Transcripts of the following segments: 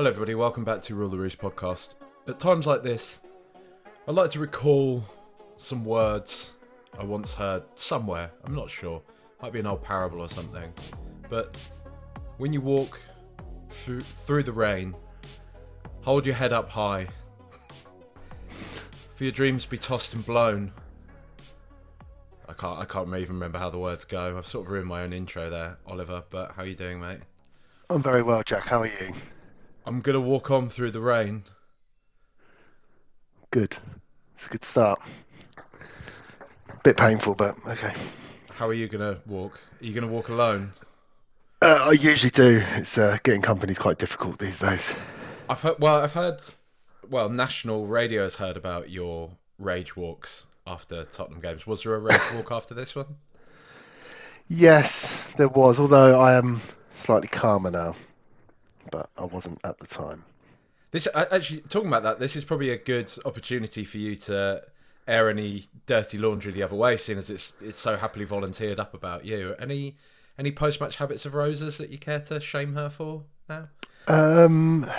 Hello, everybody. Welcome back to Rule the Roost podcast. At times like this, I like to recall some words I once heard somewhere. I'm not sure. Might be an old parable or something. But when you walk through, through the rain, hold your head up high. For your dreams be tossed and blown. I can't. I can't even remember how the words go. I've sort of ruined my own intro there, Oliver. But how are you doing, mate? I'm very well, Jack. How are you? I'm gonna walk on through the rain. Good. It's a good start. Bit painful, but okay. How are you gonna walk? Are you gonna walk alone? Uh, I usually do. It's uh, getting company's quite difficult these days. I've heard. Well, I've heard. Well, national radio has heard about your rage walks after Tottenham games. Was there a rage walk after this one? Yes, there was. Although I am slightly calmer now, but I wasn't at the time. This uh, actually talking about that. This is probably a good opportunity for you to air any dirty laundry the other way, seeing as it's it's so happily volunteered up about you. Any any post match habits of Rosa's that you care to shame her for now? Um,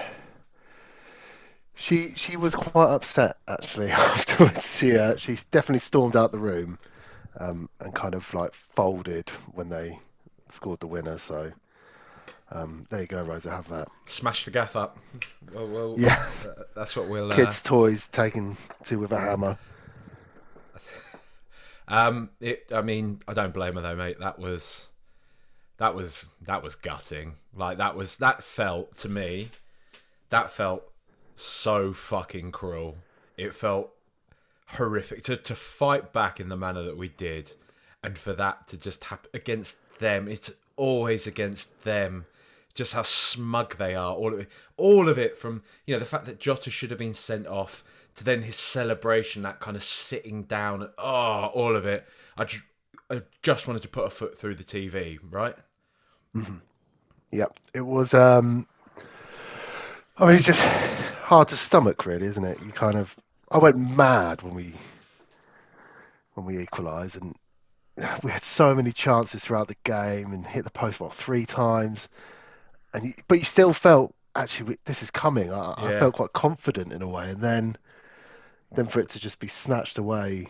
she she was quite upset actually afterwards. She uh, she definitely stormed out the room, um, and kind of like folded when they scored the winner. So. Um, there you go, Rosa. Have that. Smash the gaff up. Well, well, Yeah. uh, that's what we'll. Uh, Kids' toys taken to with a hammer. Um, it. I mean, I don't blame her though, mate. That was, that was that was gutting. Like that was that felt to me, that felt so fucking cruel. It felt horrific to to fight back in the manner that we did, and for that to just happen against them. It's always against them. Just how smug they are. All of it. All of it from you know the fact that Jota should have been sent off to then his celebration, that kind of sitting down. Oh, all of it. I just, I just wanted to put a foot through the TV, right? Yep, it was. Um, I mean, it's just hard to stomach, really, isn't it? You kind of. I went mad when we when we equalised, and we had so many chances throughout the game, and hit the post what three times, and you, but you still felt actually this is coming. I, I felt quite confident in a way, and then then for it to just be snatched away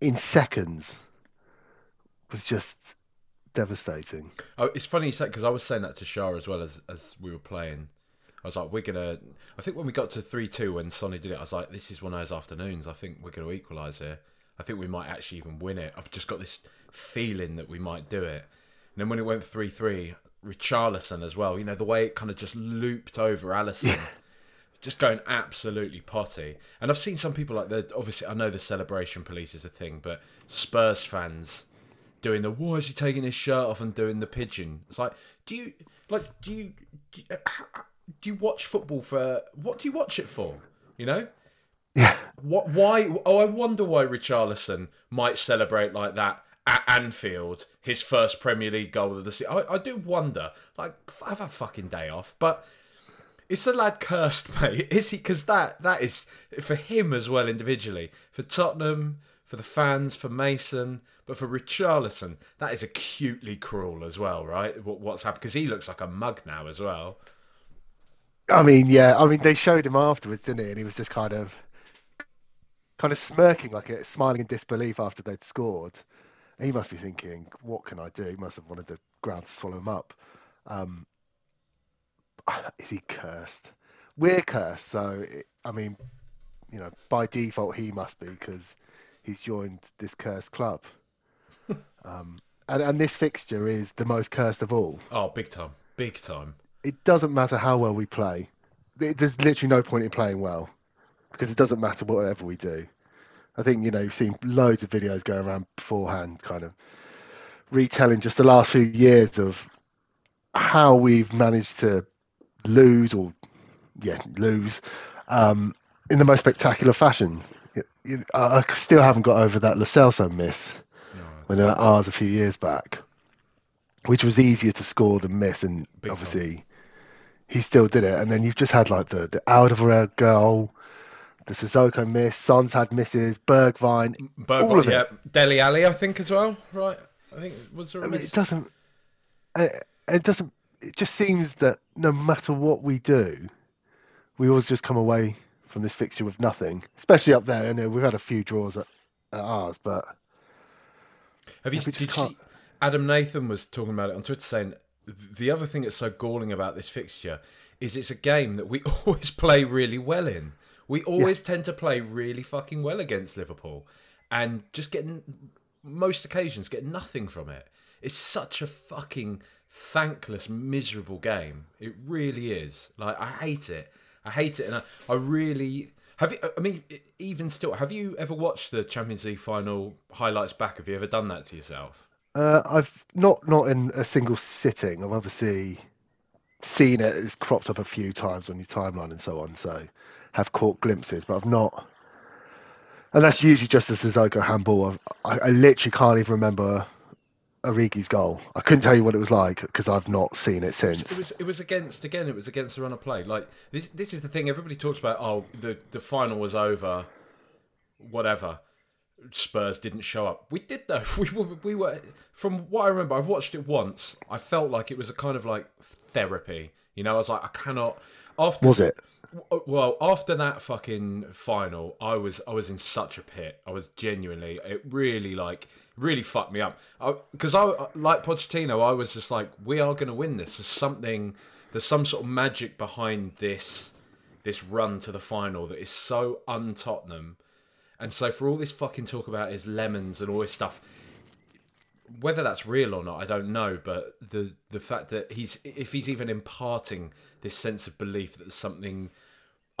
in seconds was just devastating. Oh, it's funny you said because I was saying that to Shah as well as as we were playing. I was like, we're gonna. I think when we got to three two when Sonny did it, I was like, this is one of those afternoons. I think we're gonna equalise here. I think we might actually even win it. I've just got this feeling that we might do it. And then when it went three three, Richarlison as well. You know the way it kind of just looped over Alisson. Just going absolutely potty, and I've seen some people like the obviously I know the celebration police is a thing, but Spurs fans doing the why is he taking his shirt off and doing the pigeon? It's like, do you like do you do you, how- do you watch football for what do you watch it for? You know, Yeah. what why? Oh, I wonder why Richarlison might celebrate like that at Anfield, his first Premier League goal of the season. I, I do wonder. Like, have a fucking day off, but. Is the lad cursed, mate? Is he? Because that that is for him as well individually, for Tottenham, for the fans, for Mason, but for Richarlison, that is acutely cruel as well, right? What, what's happened? Because he looks like a mug now as well. I mean, yeah. I mean, they showed him afterwards, didn't he? And he was just kind of, kind of smirking, like it, smiling in disbelief after they'd scored. And he must be thinking, "What can I do?" He must have wanted the ground to swallow him up. Um, is he cursed? We're cursed, so it, I mean, you know, by default he must be because he's joined this cursed club. um, and and this fixture is the most cursed of all. Oh, big time, big time. It doesn't matter how well we play. There's literally no point in playing well because it doesn't matter whatever we do. I think you know you've seen loads of videos going around beforehand, kind of retelling just the last few years of how we've managed to lose or yeah lose um, in the most spectacular fashion. I still haven't got over that Lo Celso miss no, when they were ours a few years back, which was easier to score than miss, and Big obviously. He still did it. And then you've just had like the the Alderweireld goal, the Sissoko miss, Son's had misses, Bergwijn, Bergwijn, all of yeah, it. Dele Alli, I think as well, right? I think was there a I mean, it doesn't. It, it doesn't. It just seems that no matter what we do, we always just come away from this fixture with nothing. Especially up there. I know we've had a few draws at, at ours, but have you? Did you Adam Nathan was talking about it on Twitter, saying the other thing that's so galling about this fixture is it's a game that we always play really well in. We always yeah. tend to play really fucking well against Liverpool, and just getting most occasions get nothing from it. It's such a fucking thankless, miserable game. It really is. Like I hate it. I hate it, and I, I really have you. I mean, even still, have you ever watched the Champions League final highlights back? Have you ever done that to yourself? Uh, I've not not in a single sitting. I've obviously seen it. It's cropped up a few times on your timeline and so on. So have caught glimpses, but I've not and that's usually just the Sissoko handball. I, I literally can't even remember Origi's goal. I couldn't tell you what it was like because I've not seen it since. It was, it was against again. It was against the run of play. Like this. This is the thing. Everybody talks about. Oh, the the final was over. Whatever. Spurs didn't show up. We did though. We were. We were. From what I remember, I've watched it once. I felt like it was a kind of like therapy. You know, I was like, I cannot. After was it? Uh, well after that fucking final i was i was in such a pit i was genuinely it really like really fucked me up because I, I, like pochettino i was just like we are going to win this there's something there's some sort of magic behind this this run to the final that is so un-tottenham and so for all this fucking talk about his lemons and all this stuff whether that's real or not i don't know but the the fact that he's if he's even imparting this sense of belief that there's something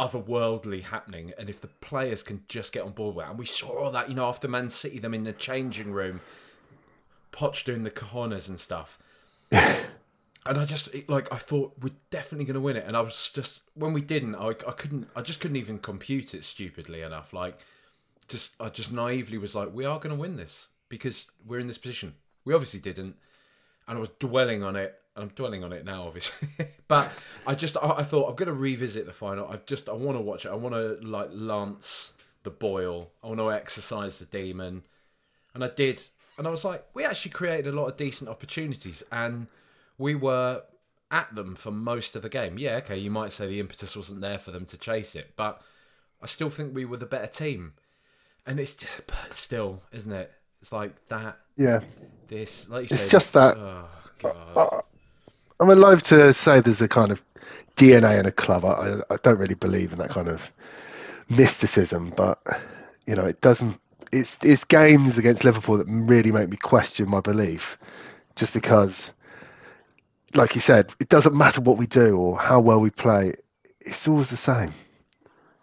otherworldly happening, and if the players can just get on board with it, and we saw all that, you know, after Man City, them in the changing room, Poch doing the corners and stuff. and I just like I thought we're definitely going to win it, and I was just when we didn't, I, I couldn't, I just couldn't even compute it stupidly enough. Like, just I just naively was like, we are going to win this because we're in this position. We obviously didn't, and I was dwelling on it I'm dwelling on it now, obviously. but I just I, I thought I'm going to revisit the final. I just I want to watch it. I want to like lance the boil. I want to exercise the demon, and I did. And I was like, we actually created a lot of decent opportunities, and we were at them for most of the game. Yeah, okay, you might say the impetus wasn't there for them to chase it, but I still think we were the better team. And it's just, but still, isn't it? It's like that. Yeah. This, like you it's say, just that. Oh, God. I'm alive to say there's a kind of DNA in a club. I, I don't really believe in that kind of mysticism, but you know, it doesn't. It's it's games against Liverpool that really make me question my belief, just because, like you said, it doesn't matter what we do or how well we play. It's always the same.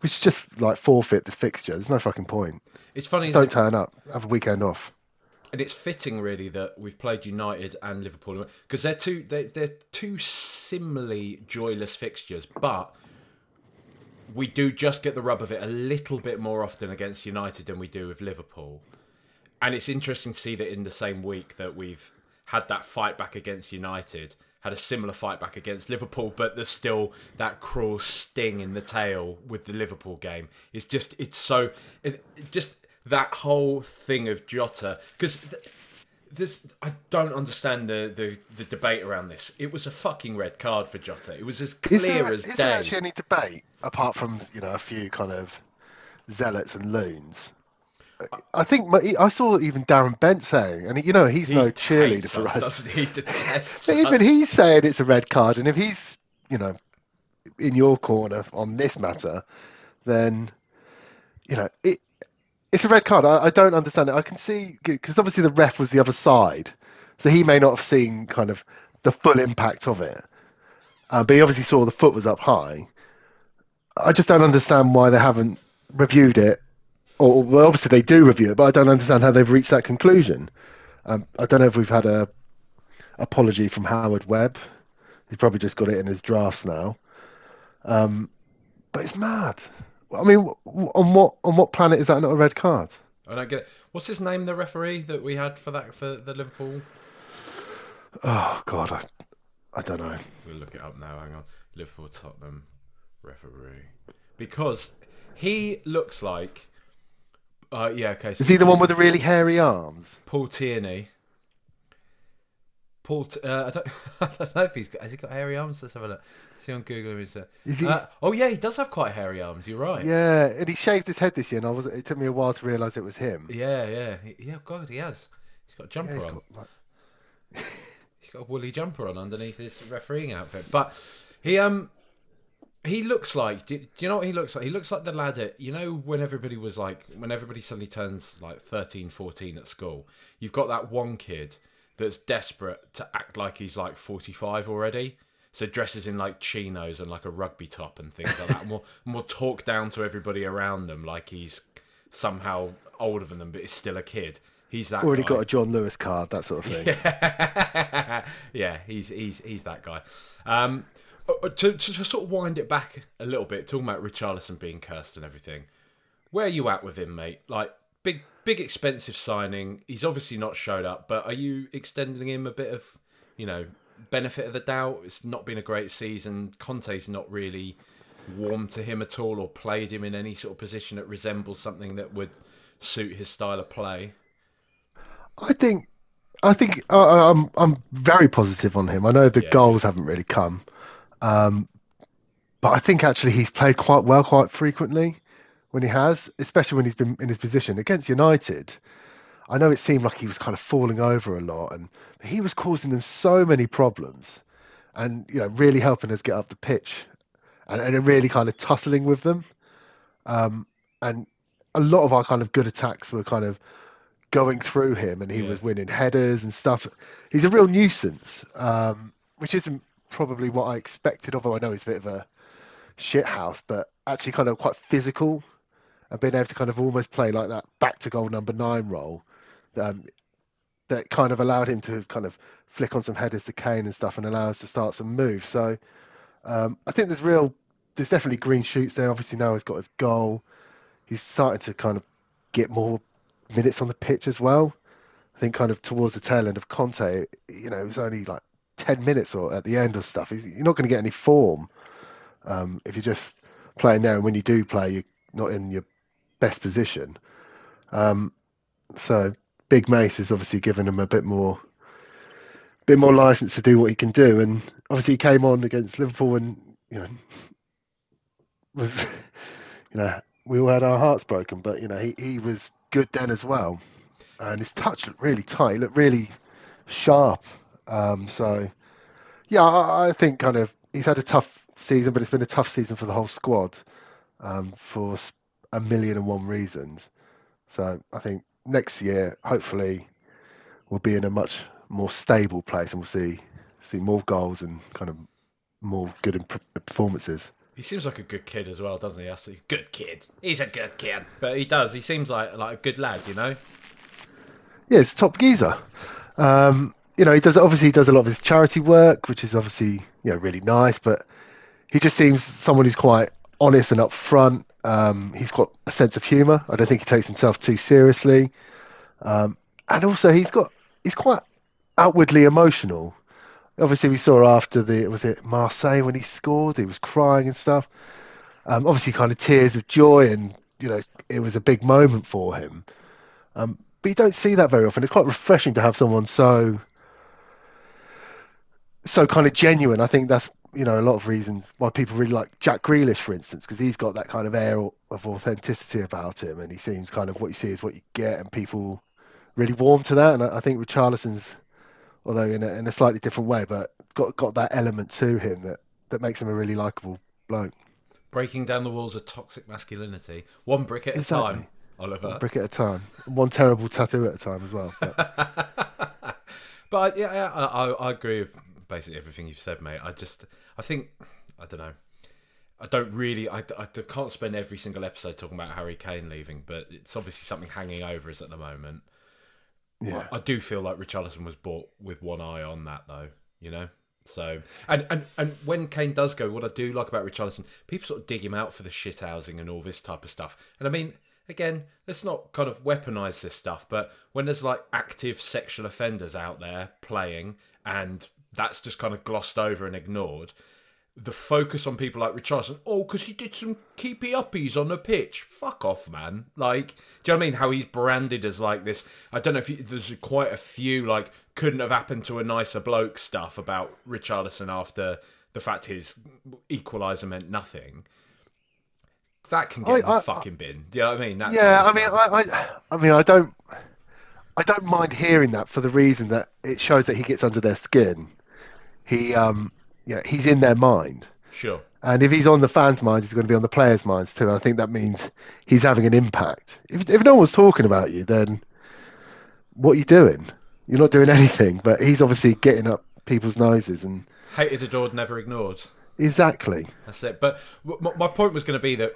We should just like forfeit the fixture. There's no fucking point. It's funny. Just don't turn up. Have a weekend off and it's fitting really that we've played United and Liverpool because they're two they're, they're two similarly joyless fixtures, but we do just get the rub of it a little bit more often against United than we do with Liverpool. And it's interesting to see that in the same week that we've had that fight back against United, had a similar fight back against Liverpool, but there's still that cruel sting in the tail with the Liverpool game. It's just it's so it, it just that whole thing of Jota because. Th- this I don't understand the, the, the debate around this. It was a fucking red card for Jota. It was as clear there, as is day. Is there actually any debate apart from you know a few kind of zealots and loons? I think my, I saw even Darren Bent saying, and you know he's he no cheerleader for us. He detests even he's saying it's a red card, and if he's you know in your corner on this matter, then you know it it's a red card. I, I don't understand it. I can see because obviously the ref was the other side, so he may not have seen kind of the full impact of it. Uh, but he obviously saw the foot was up high. I just don't understand why they haven't reviewed it, or well, obviously they do review it, but I don't understand how they've reached that conclusion. Um, I don't know if we've had a apology from Howard Webb. He's probably just got it in his drafts now. Um, but it's mad. I mean, on what on what planet is that not a red card? I don't get it. What's his name? The referee that we had for that for the Liverpool. Oh God, I, I don't know. We'll look it up now. Hang on, Liverpool Tottenham referee because he looks like. Uh, yeah, okay. So Is he the one with the really hairy arms? Paul Tierney. Paul, T- uh, I, don't, I don't know if he's got. Has he got hairy arms? Let's have a look. See on Google. Is it? Is he- Uh, oh yeah, he does have quite hairy arms. You're right. Yeah, and he shaved his head this year, and I was. It took me a while to realise it was him. yeah, yeah, He- yeah. God, he has. He's got a jumper Yeah, on. got, like, He's got a woolly jumper on underneath his refereeing outfit. But he um he looks like do, do you know what he looks like? He looks like the lad at you know when everybody was like when everybody suddenly turns like 13, 14 at school. You've got that one kid that's desperate to act like he's like 45 already. So dresses in like chinos and like a rugby top and things like that. More more talk down to everybody around them like he's somehow older than them but is still a kid. He's that already guy. got a John Lewis card, that sort of thing. yeah, he's he's he's that guy. Um, to, to to sort of wind it back a little bit, talking about Richarlison being cursed and everything. Where are you at with him, mate? Like big big expensive signing. He's obviously not showed up, but are you extending him a bit of you know benefit of the doubt? It's not been a great season. Conte's not really warmed to him at all, or played him in any sort of position that resembles something that would suit his style of play. I think, I think uh, I'm I'm very positive on him. I know the Yeah. goals haven't really come, um, but I think actually he's played quite well, quite frequently when he has, especially when he's been in his position against United. I know it seemed like he was kind of falling over a lot, and he was causing them so many problems, and you know really helping us get up the pitch, and, and really kind of tussling with them. Um, and a lot of our kind of good attacks were kind of going through him and he Yeah. was winning headers and stuff. He's a real nuisance, um, which isn't probably what I expected, although I know he's a bit of a shit house, but actually kind of quite physical and being able to kind of almost play like that back to goal number nine role um, that kind of allowed him to kind of flick on some headers to Kane and stuff and allow us to start some moves. So um, I think there's real, there's definitely green shoots there. Obviously now he's got his goal. He's starting to kind of get more minutes on the pitch as well. I think kind of towards the tail end of Conte, you know, it was only like 10 minutes or at the end of stuff. You're not going to get any form um, if you're just playing there. And when you do play, you're not in your best position. Um, so Big Mace has obviously given him a bit more, bit more license to do what he can do. And obviously he came on against Liverpool and, you know, was, you know, we all had our hearts broken, but you know, he, he was good then as well. And his touch looked really tight, he looked really sharp. Um, so, yeah, I, I think kind of he's had a tough season, but it's been a tough season for the whole squad um, for a million and one reasons. So I think next year, hopefully, we'll be in a much more stable place and we'll see see more goals and kind of more good imp- performances. He seems like a good kid as well, doesn't he? That's a good kid. He's a good kid, but he does. He seems like like a good lad, you know. Yeah, he's a top geezer. Um, you know, he does obviously he does a lot of his charity work, which is obviously you know really nice. But he just seems someone who's quite honest and upfront. Um, he's got a sense of humour. I don't think he takes himself too seriously. Um, and also, he's got he's quite outwardly emotional. Obviously, we saw after the was it Marseille when he scored, he was crying and stuff. Um, obviously, kind of tears of joy, and you know, it was a big moment for him. Um, but you don't see that very often. It's quite refreshing to have someone so so kind of genuine. I think that's you know a lot of reasons why people really like Jack Grealish, for instance, because he's got that kind of air of authenticity about him, and he seems kind of what you see is what you get, and people really warm to that. And I, I think Richarlison's, although in a, in a slightly different way, but got got that element to him that that makes him a really likable bloke. Breaking down the walls of toxic masculinity, one brick at a time. Oliver. One brick at a time, one terrible tattoo at a time as well. But But yeah, yeah I, I, I agree with basically everything you've said, mate. I just, I think, I don't know. I don't really, I, I can't spend every single episode talking about Harry Kane leaving, but it's obviously something hanging over us at the moment. Yeah. I, I do feel like Richarlison was bought with one eye on that, though. You know, so and and and when Kane does go, what I do like about Richarlison, people sort of dig him out for the shit housing and all this type of stuff. And I mean, again, let's not kind of weaponize this stuff, but when there's like active sexual offenders out there playing, and that's just kind of glossed over and ignored. The focus on people like Richarlison, oh, because he did some keepy uppies on the pitch. Fuck off, man. Like, do you know what I mean? How he's branded as like this. I don't know if you, there's quite a few like couldn't have happened to a nicer bloke stuff about Richarlison after the fact his equaliser meant nothing. That can get I- in the I- fucking bin. Do you know what I mean? That yeah, I mean. I, I, I mean, I don't, I don't mind hearing that for the reason that it shows that he gets under their skin. He, um, you know, he's in their mind, sure. and if he's on the fans' minds, he's going to be on the players' minds too. And I think that means he's having an impact. If if no one's talking about you, then what are you doing? You're not doing anything. But he's obviously getting up people's noses, and Hated, adored, never ignored. exactly. That's it. But my point was going to be that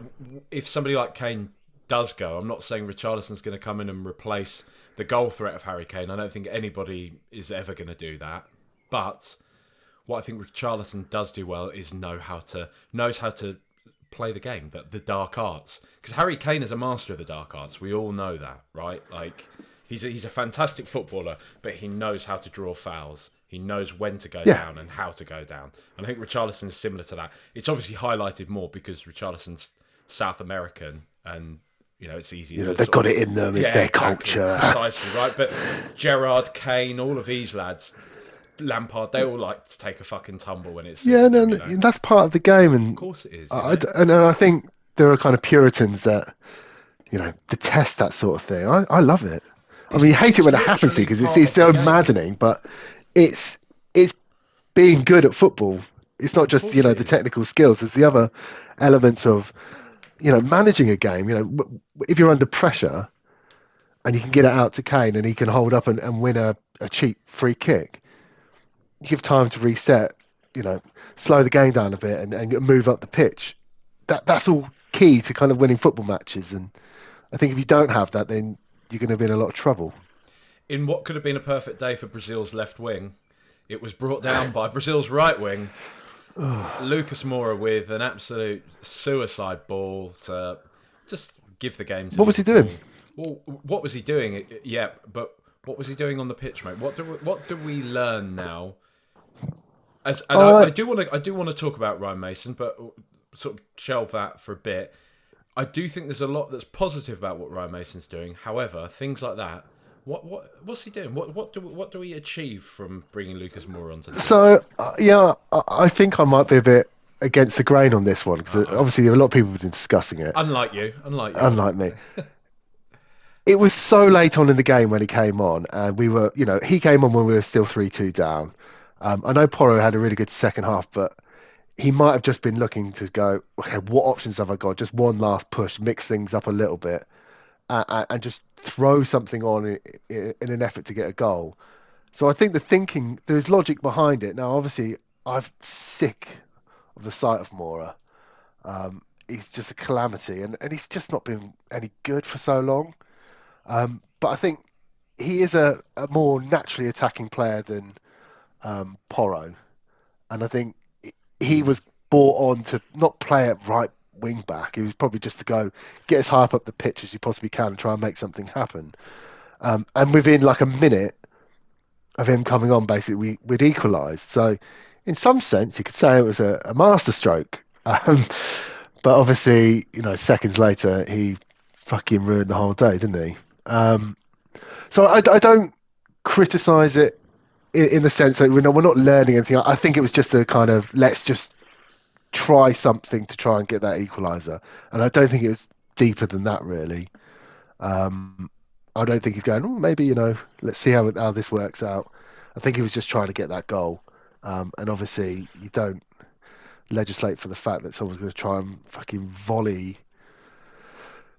if somebody like Kane does go, I'm not saying Richarlison's going to come in and replace the goal threat of Harry Kane. I don't think anybody is ever going to do that. But what I think Richarlison does do well is know how to knows how to play the game, the, the dark arts. Because Harry Kane is a master of the dark arts. We all know that, right? Like he's a, he's a fantastic footballer, but he knows how to draw fouls. He knows when to go Yeah. down and how to go down. And I think Richarlison is similar to that. It's obviously highlighted more because Richarlison's South American and you know it's easy. You know, they've got of- it in them. It's Yeah, their exactly, culture. precisely right. But Gerrard, Kane, all of these lads, Lampard, they all like to take a fucking tumble when it's Yeah, no, you no, know. that's part of the game, and Of course it is. I. I and I think there are kind of Puritans that, you know, detest that sort of thing. I, I love it. I mean, you hate it when it happens to you because it's, it's so maddening, but it's it's being good at football. It's not just you know the technical skills. There's the other elements of, you know, managing a game. You know, if you're under pressure, and you can get it out to Kane and he can hold up and, and win a, a cheap free kick, give time to reset. You know, slow the game down a bit and, and move up the pitch. That that's all key to kind of winning football matches. And I think if you don't have that, then you're going to be in a lot of trouble. in what could have been a perfect day for Brazil's left wing, it was brought down by Brazil's right wing. Lucas Moura with an absolute suicide ball to just give the game to What was he doing? Well, what was he doing? Yeah, but what was he doing on the pitch, mate? What do we, what do we learn now? As and Uh, I, I do want to I do want to talk about Ryan Mason, but sort of shelve that for a bit. I do think there's a lot that's positive about what Ryan Mason's doing. However, things like that, what what what's he doing? What what do what do we achieve from bringing Lucas Moura onto the So uh, yeah, I, I think I might be a bit against the grain on this one because obviously a lot of people have been discussing it. Unlike you, unlike you. unlike me. It was so late on in the game when he came on, and we were, you know, he came on when we were still 3 2 down. Um, I know Porro had a really good second half, but he might have just been looking to go, okay, what options have I got? Just one last push, mix things up a little bit, uh, and just throw something on in an effort to get a goal. So I think the thinking, there's logic behind it. Now, obviously, I'm sick of the sight of Moura. Um, he's just a calamity, and, and he's just not been any good for so long. Um, but I think he is a, a more naturally attacking player than um, Porro, and I think he was brought on to not play at right wing back. He was probably just to go get as high up the pitch as you possibly can and try and make something happen. Um, and within like a minute of him coming on, basically we, we'd equalised. So in some sense, you could say it was a, a masterstroke. Um, but obviously, you know, seconds later, he fucking ruined the whole day, didn't he? Um, so I, I don't criticize it in, the sense that we're not, we're not learning anything. I think it was just a kind of let's just try something to try and get that equalizer. And I don't think it was deeper than that, really. Um, I don't think he's going, oh, maybe, you know, let's see how, how this works out. I think he was just trying to get that goal. Um, and obviously, you don't legislate for the fact that someone's going to try and fucking volley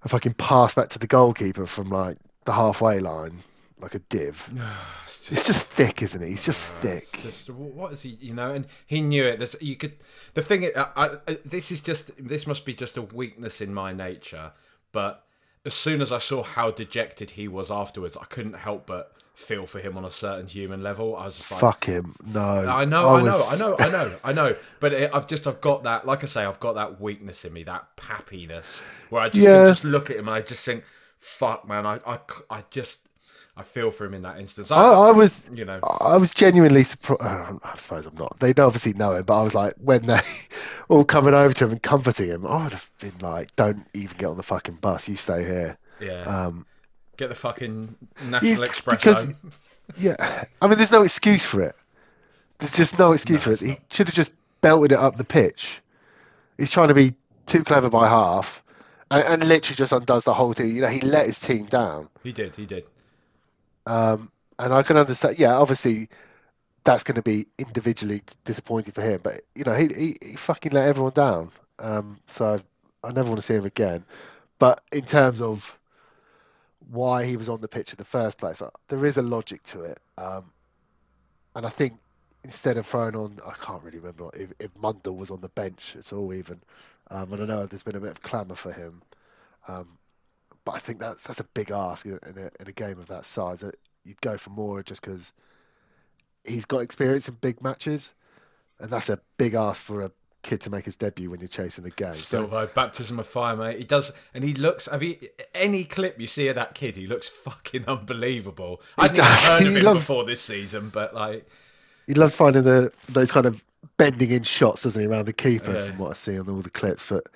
a fucking pass back to the goalkeeper from like the halfway line. Like a div. it's just thick, isn't it? He's just thick. Just what is he? You know, and he knew it. There's, you could. The thing, I, I, this is just. This must be just a weakness in my nature. But as soon as I saw how dejected he was afterwards, I couldn't help but feel for him on a certain human level. I was just like, "Fuck him!" No, I know, I, I know, I know, I know, I know. But it, I've just, I've got that. Like I say, I've got that weakness in me, that pappiness, where I just, yeah. just look at him and I just think, "Fuck, man!" I, I, I just. I feel for him in that instance. I, I, I was, you know, I was genuinely surprised. I suppose I'm not. They obviously know him, but I was like, when they all coming over to him and comforting him, I would have been like, "Don't even get on the fucking bus. You stay here." Yeah. Um, Get the fucking National Express because, home. Yeah, I mean, there's no excuse for it. There's just no excuse no, for it. He should have just belted it up the pitch. He's trying to be too clever by half, and, and literally just undoes the whole team. You know, he let his team down. He did. He did. Um, and I can understand. Yeah, obviously, that's going to be individually disappointing for him. But you know, he he, he fucking let everyone down. Um, so I never want to see him again. But in terms of why he was on the pitch in the first place. There is a logic to it, um, and I think instead of throwing on, I can't really remember if, if Mundle was on the bench at all, even. Um, and I know there's been a bit of clamour for him, um, but I think that's that's a big ask in a, in a game of that size. You'd go for Moura just because he's got experience in big matches, and that's a big ask for a kid to make his debut when you're chasing the game. Still, so, though, baptism of fire, mate. He does, and he looks. Have you any clip you see of that kid? He looks fucking unbelievable. Never heard of him loves, before this season, but like, he loves finding the those kind of bending in shots, doesn't he, around the keeper? Yeah. From what I see on all the clips, but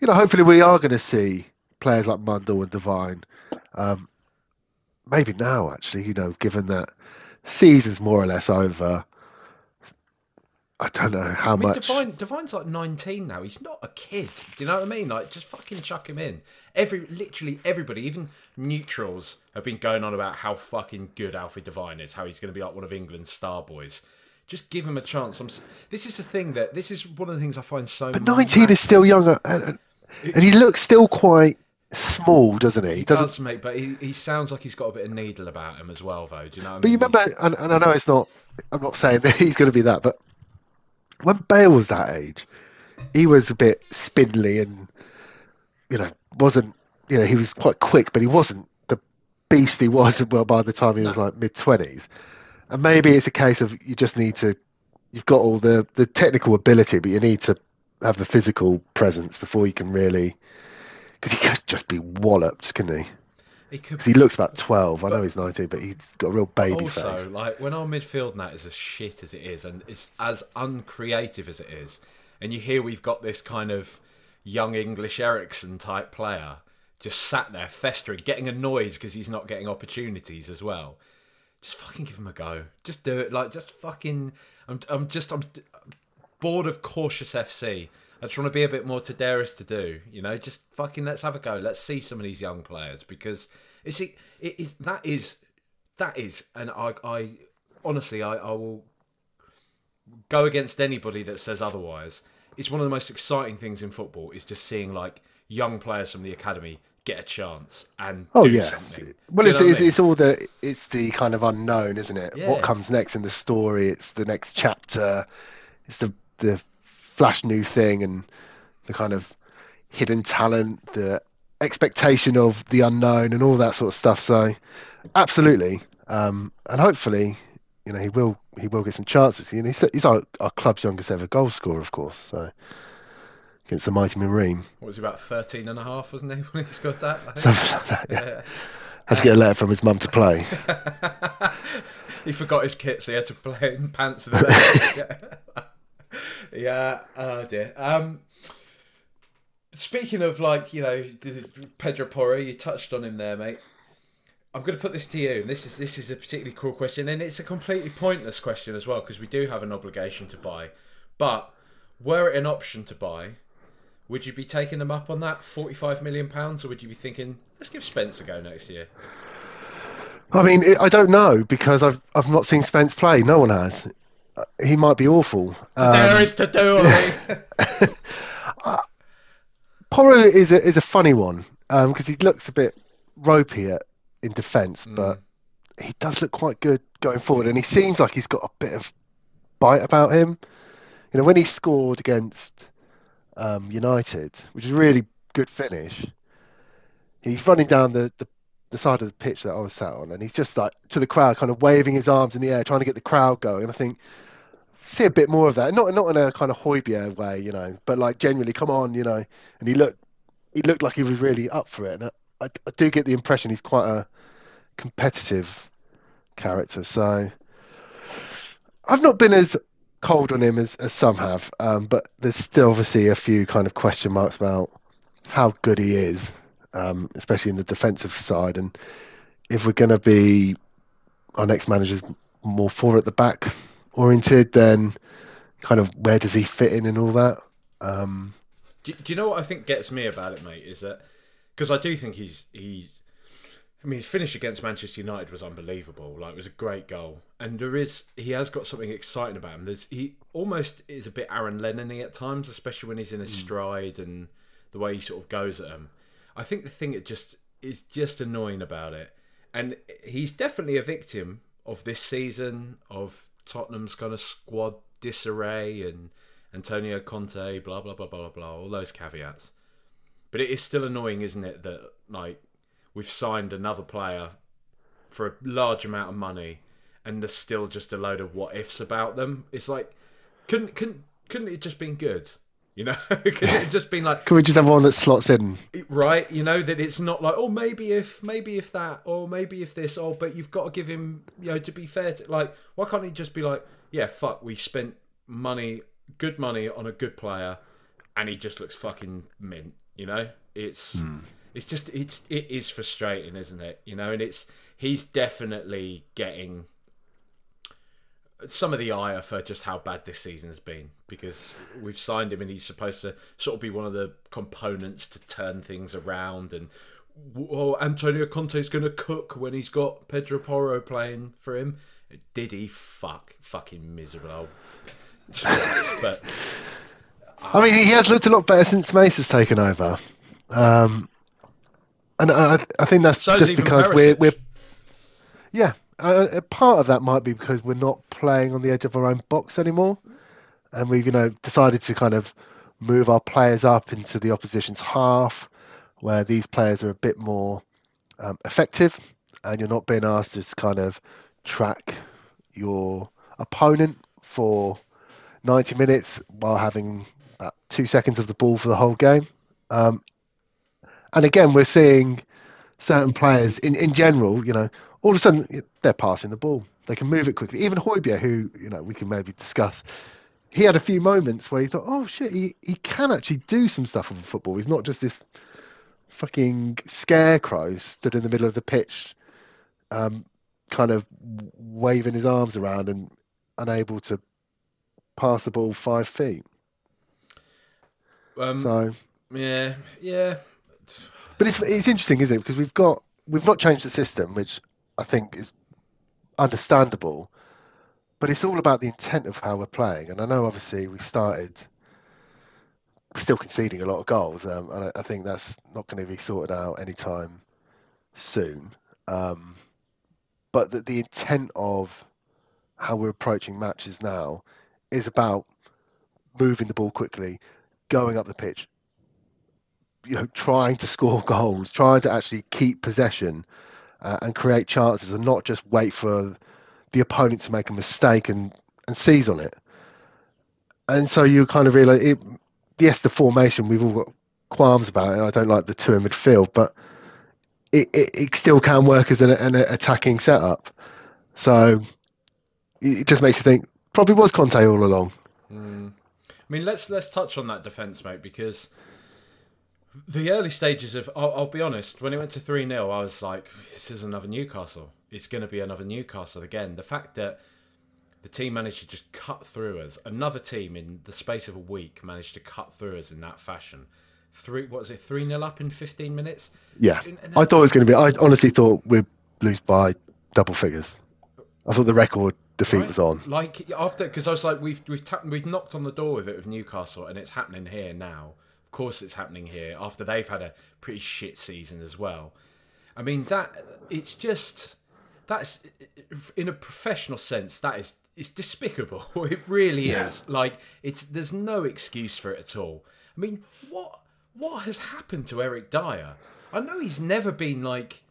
you know, hopefully, we are going to see players like Mundle and Devine. Um, maybe now, actually, you know, given that season's more or less over I don't know how I mean, much. Devine, Devine's like 19 now. He's not a kid. Do you know what I mean? Like, just fucking chuck him in. Every, literally everybody, even neutrals, have been going on about how fucking good Alfie Devine is. How he's going to be like one of England's star boys. Just give him a chance. I'm, this is the thing that this is one of the things I find so. But 19 is still younger, and, and he looks still quite small, um, doesn't he? He, doesn't does, mate, but he, he sounds like he's got a bit of needle about him as well, though. Do you know? but mean? you remember, and, and, I know it's not. I'm not saying that he's going to be that, but when Bale was that age, he was a bit spindly and you know wasn't you know he was quite quick, but he wasn't the beast he was well by the time he no. was like mid twenties. And maybe it's a case of you just need to you've got all the the technical ability, but you need to have the physical presence before you can really because he could just be walloped, couldn't he? He could. He looks about twelve. I know he's nineteen, but he's got a real baby also, face. like when our midfield now is as shit as it is, and it's as uncreative as it is, and you hear we've got this kind of young English Eriksen type player just sat there festering, getting annoyed because he's not getting opportunities as well. Just fucking give him a go. Just do it. Like just fucking. I'm. I'm just. I'm bored of cautious FC. I just want to be a bit more Tadaris to do. You know, just fucking let's have a go. Let's see some of these young players because it's it is that is that is, and I I honestly I, I will go against anybody that says otherwise. It's one of the most exciting things in football is just seeing like young players from the academy get a chance and oh yeah something. well it's, it's, it's, all the it's the kind of unknown isn't it yeah. what comes next in the story it's the next chapter it's the the flash new thing and the kind of hidden talent, the expectation of the unknown, and all that sort of stuff. So, absolutely, um, and hopefully, you know, he will he will get some chances. You know, he's, he's our, our club's youngest ever goal scorer, of course. So against the mighty Marine. What was he about 13 and a half, wasn't he, when he scored that? Something like that, yeah. yeah. Had to get a letter from his mum to play. he forgot his kit, so he had to play in pants. yeah yeah. Oh dear. Um, speaking of like you know Pedro Porro, you touched on him there, mate. I'm going to put this to you, and this is this is a particularly cool question, and it's a completely pointless question as well because we do have an obligation to buy. But were it an option to buy, would you be taking them up on that 45 million pounds, or would you be thinking let's give Spence a go next year? I mean, I don't know because I've I've not seen Spence play. No one has he might be awful. Um, there is to do. uh, Porro is a is a funny one because um, he looks a bit ropey at, in defence, mm. but he does look quite good going forward, and he seems like he's got a bit of bite about him. You know, when he scored against um, United, which is a really good finish, he's running down the, the, the side of the pitch that I was sat on, and he's just like to the crowd, kind of waving his arms in the air, trying to get the crowd going. And I think see a bit more of that, not not in a kind of Højbjerg way, you know, but like genuinely, come on, you know. And he looked he looked like he was really up for it, and I, I do get the impression he's quite a competitive character. So I've not been as cold on him as, as some have, um, but there's still obviously a few kind of question marks about how good he is, um, especially in the defensive side, and if we're going to be our next manager's more four at the back oriented, then kind of where does he fit in and all that. Um, do, do you know what I think gets me about it, mate? Is that because I do think he's he's I mean, his finish against Manchester United was unbelievable. Like, it was a great goal, and there is he has got something exciting about him. There's he almost is a bit Aaron Lennon-y at times, especially when he's in his mm. stride and the way he sort of goes at him. I think the thing that just is just annoying about it, and he's definitely a victim of this season of Tottenham's kind of squad disarray and Antonio Conte, blah blah blah blah blah, all those caveats. But it is still annoying, isn't it, that like we've signed another player for a large amount of money, and there's still just a load of what ifs about them. It's like, couldn't couldn't couldn't it just been good? You know, it just been like? Can we just have one that slots in? Right, you know that it's not like oh maybe if maybe if that or maybe if this oh but you've got to give him you know to be fair to like why can't he just be like yeah fuck we spent money good money on a good player and he just looks fucking mint you know it's hmm it's just it's it is frustrating, isn't it? You know, and it's he's definitely getting some of the ire for just how bad this season has been because we've signed him and he's supposed to sort of be one of the components to turn things around. And oh Antonio Conte's going to cook when he's got Pedro Porro playing for him. Did he fuck fucking miserable but I mean he has looked a lot better since Mace has taken over. Um, and I, I think that's so just because we're we're yeah. Uh, part of that might be because we're not playing on the edge of our own box anymore, and we've you know decided to kind of move our players up into the opposition's half, where these players are a bit more um, effective, and you're not being asked to kind of track your opponent for 90 minutes while having about two seconds of the ball for the whole game. Um, and again, we're seeing certain players in, in general, you know, all of a sudden they're passing the ball. They can move it quickly. Even Højbjerg, who, you know, we can maybe discuss, he had a few moments where he thought, oh shit, he, he can actually do some stuff with football. He's not just this fucking scarecrow stood in the middle of the pitch, um, kind of waving his arms around and unable to pass the ball five feet. Um, so yeah, yeah. But it's it's interesting, isn't it? Because we've got we've not changed the system, which I think is understandable. But it's all about the intent of how we're playing. And I know, obviously, we started still conceding a lot of goals, um, and I, I, think that's not going to be sorted out anytime soon. Um, but the, the intent of how we're approaching matches now is about moving the ball quickly, going up the pitch, you know, trying to score goals, trying to actually keep possession uh, and create chances, and not just wait for the opponent to make a mistake and, and seize on it. And so you kind of realize, it, yes, the formation we've all got qualms about it. I don't like the two in midfield, but it, it, it still can work as an, an attacking setup. So it just makes you think probably was Conte all along. Mm. I mean, let's let's touch on that defence, mate, because the early stages of, I'll, I'll, be honest, when it went to 3 0, I was like, this is another Newcastle. It's going to be another Newcastle again. The fact that the team managed to just cut through us, another team in the space of a week managed to cut through us in that fashion. Three, what was it, 3 0 up in 15 minutes? Yeah. And, and I thought it was going to be, I honestly thought we'd lose by double figures. I thought the record defeat right? was on. Like, after, because I was like, we've, we've, ta- we've knocked on the door with it with Newcastle, and it's happening here now course it's happening here after they've had a pretty shit season as well. I mean that it's just that's in a professional sense that is it's despicable. It really yeah. is. Like it's there's no excuse for it at all. I mean, what what has happened to Eric Dyer? I know he's never been like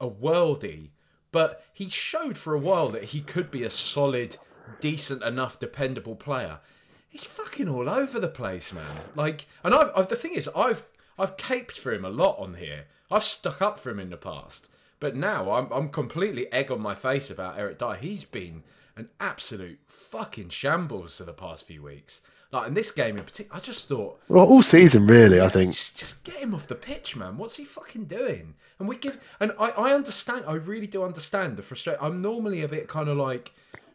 a worldie, but he showed for a while that he could be a solid, decent enough, dependable player. He's fucking all over the place, man. Like, and I've, I've the thing is, I've I've caped for him a lot on here. I've stuck up for him in the past, but now I'm I'm completely egg on my face about Eric Dier. He's been an absolute fucking shambles for the past few weeks. Like in this game in particular, I just thought. Well, all season really, yeah, I think. Just, just, get him off the pitch, man. What's he fucking doing? And we give, and I, I understand. I really do understand the frustration. I'm normally a bit kind of like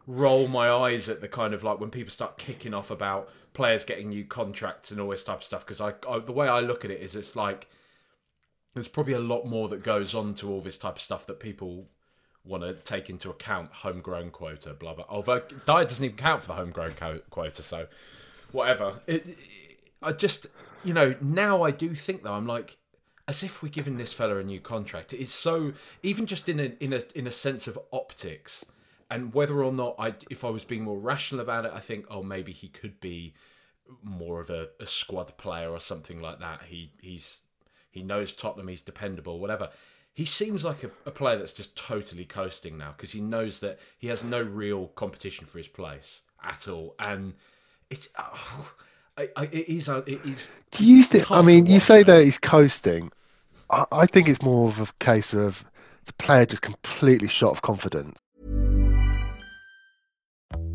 roll my eyes at the kind of like when people start kicking off about players getting new contracts and all this type of stuff because I, I the way I look at it is it's like there's probably a lot more that goes on to all this type of stuff that people want to take into account homegrown quota, blah blah. Although Dier doesn't even count for the homegrown quota, so whatever. It, it, I just, you know, now I do think though, I'm like, as if we're giving this fella a new contract. It's so even just in a in a in a sense of optics, and whether or not I, if I was being more rational about it, I think, oh, maybe he could be more of a, a squad player or something like that. He he's he knows Tottenham, he's dependable, whatever he seems like a, a player that's just totally coasting now because he knows that he has no real competition for his place at all, and it's. Oh, I, I, it is. Uh, it is. Do you think? I mean, you say that he's coasting. I, I think it's more of a case of the player just completely shot of confidence.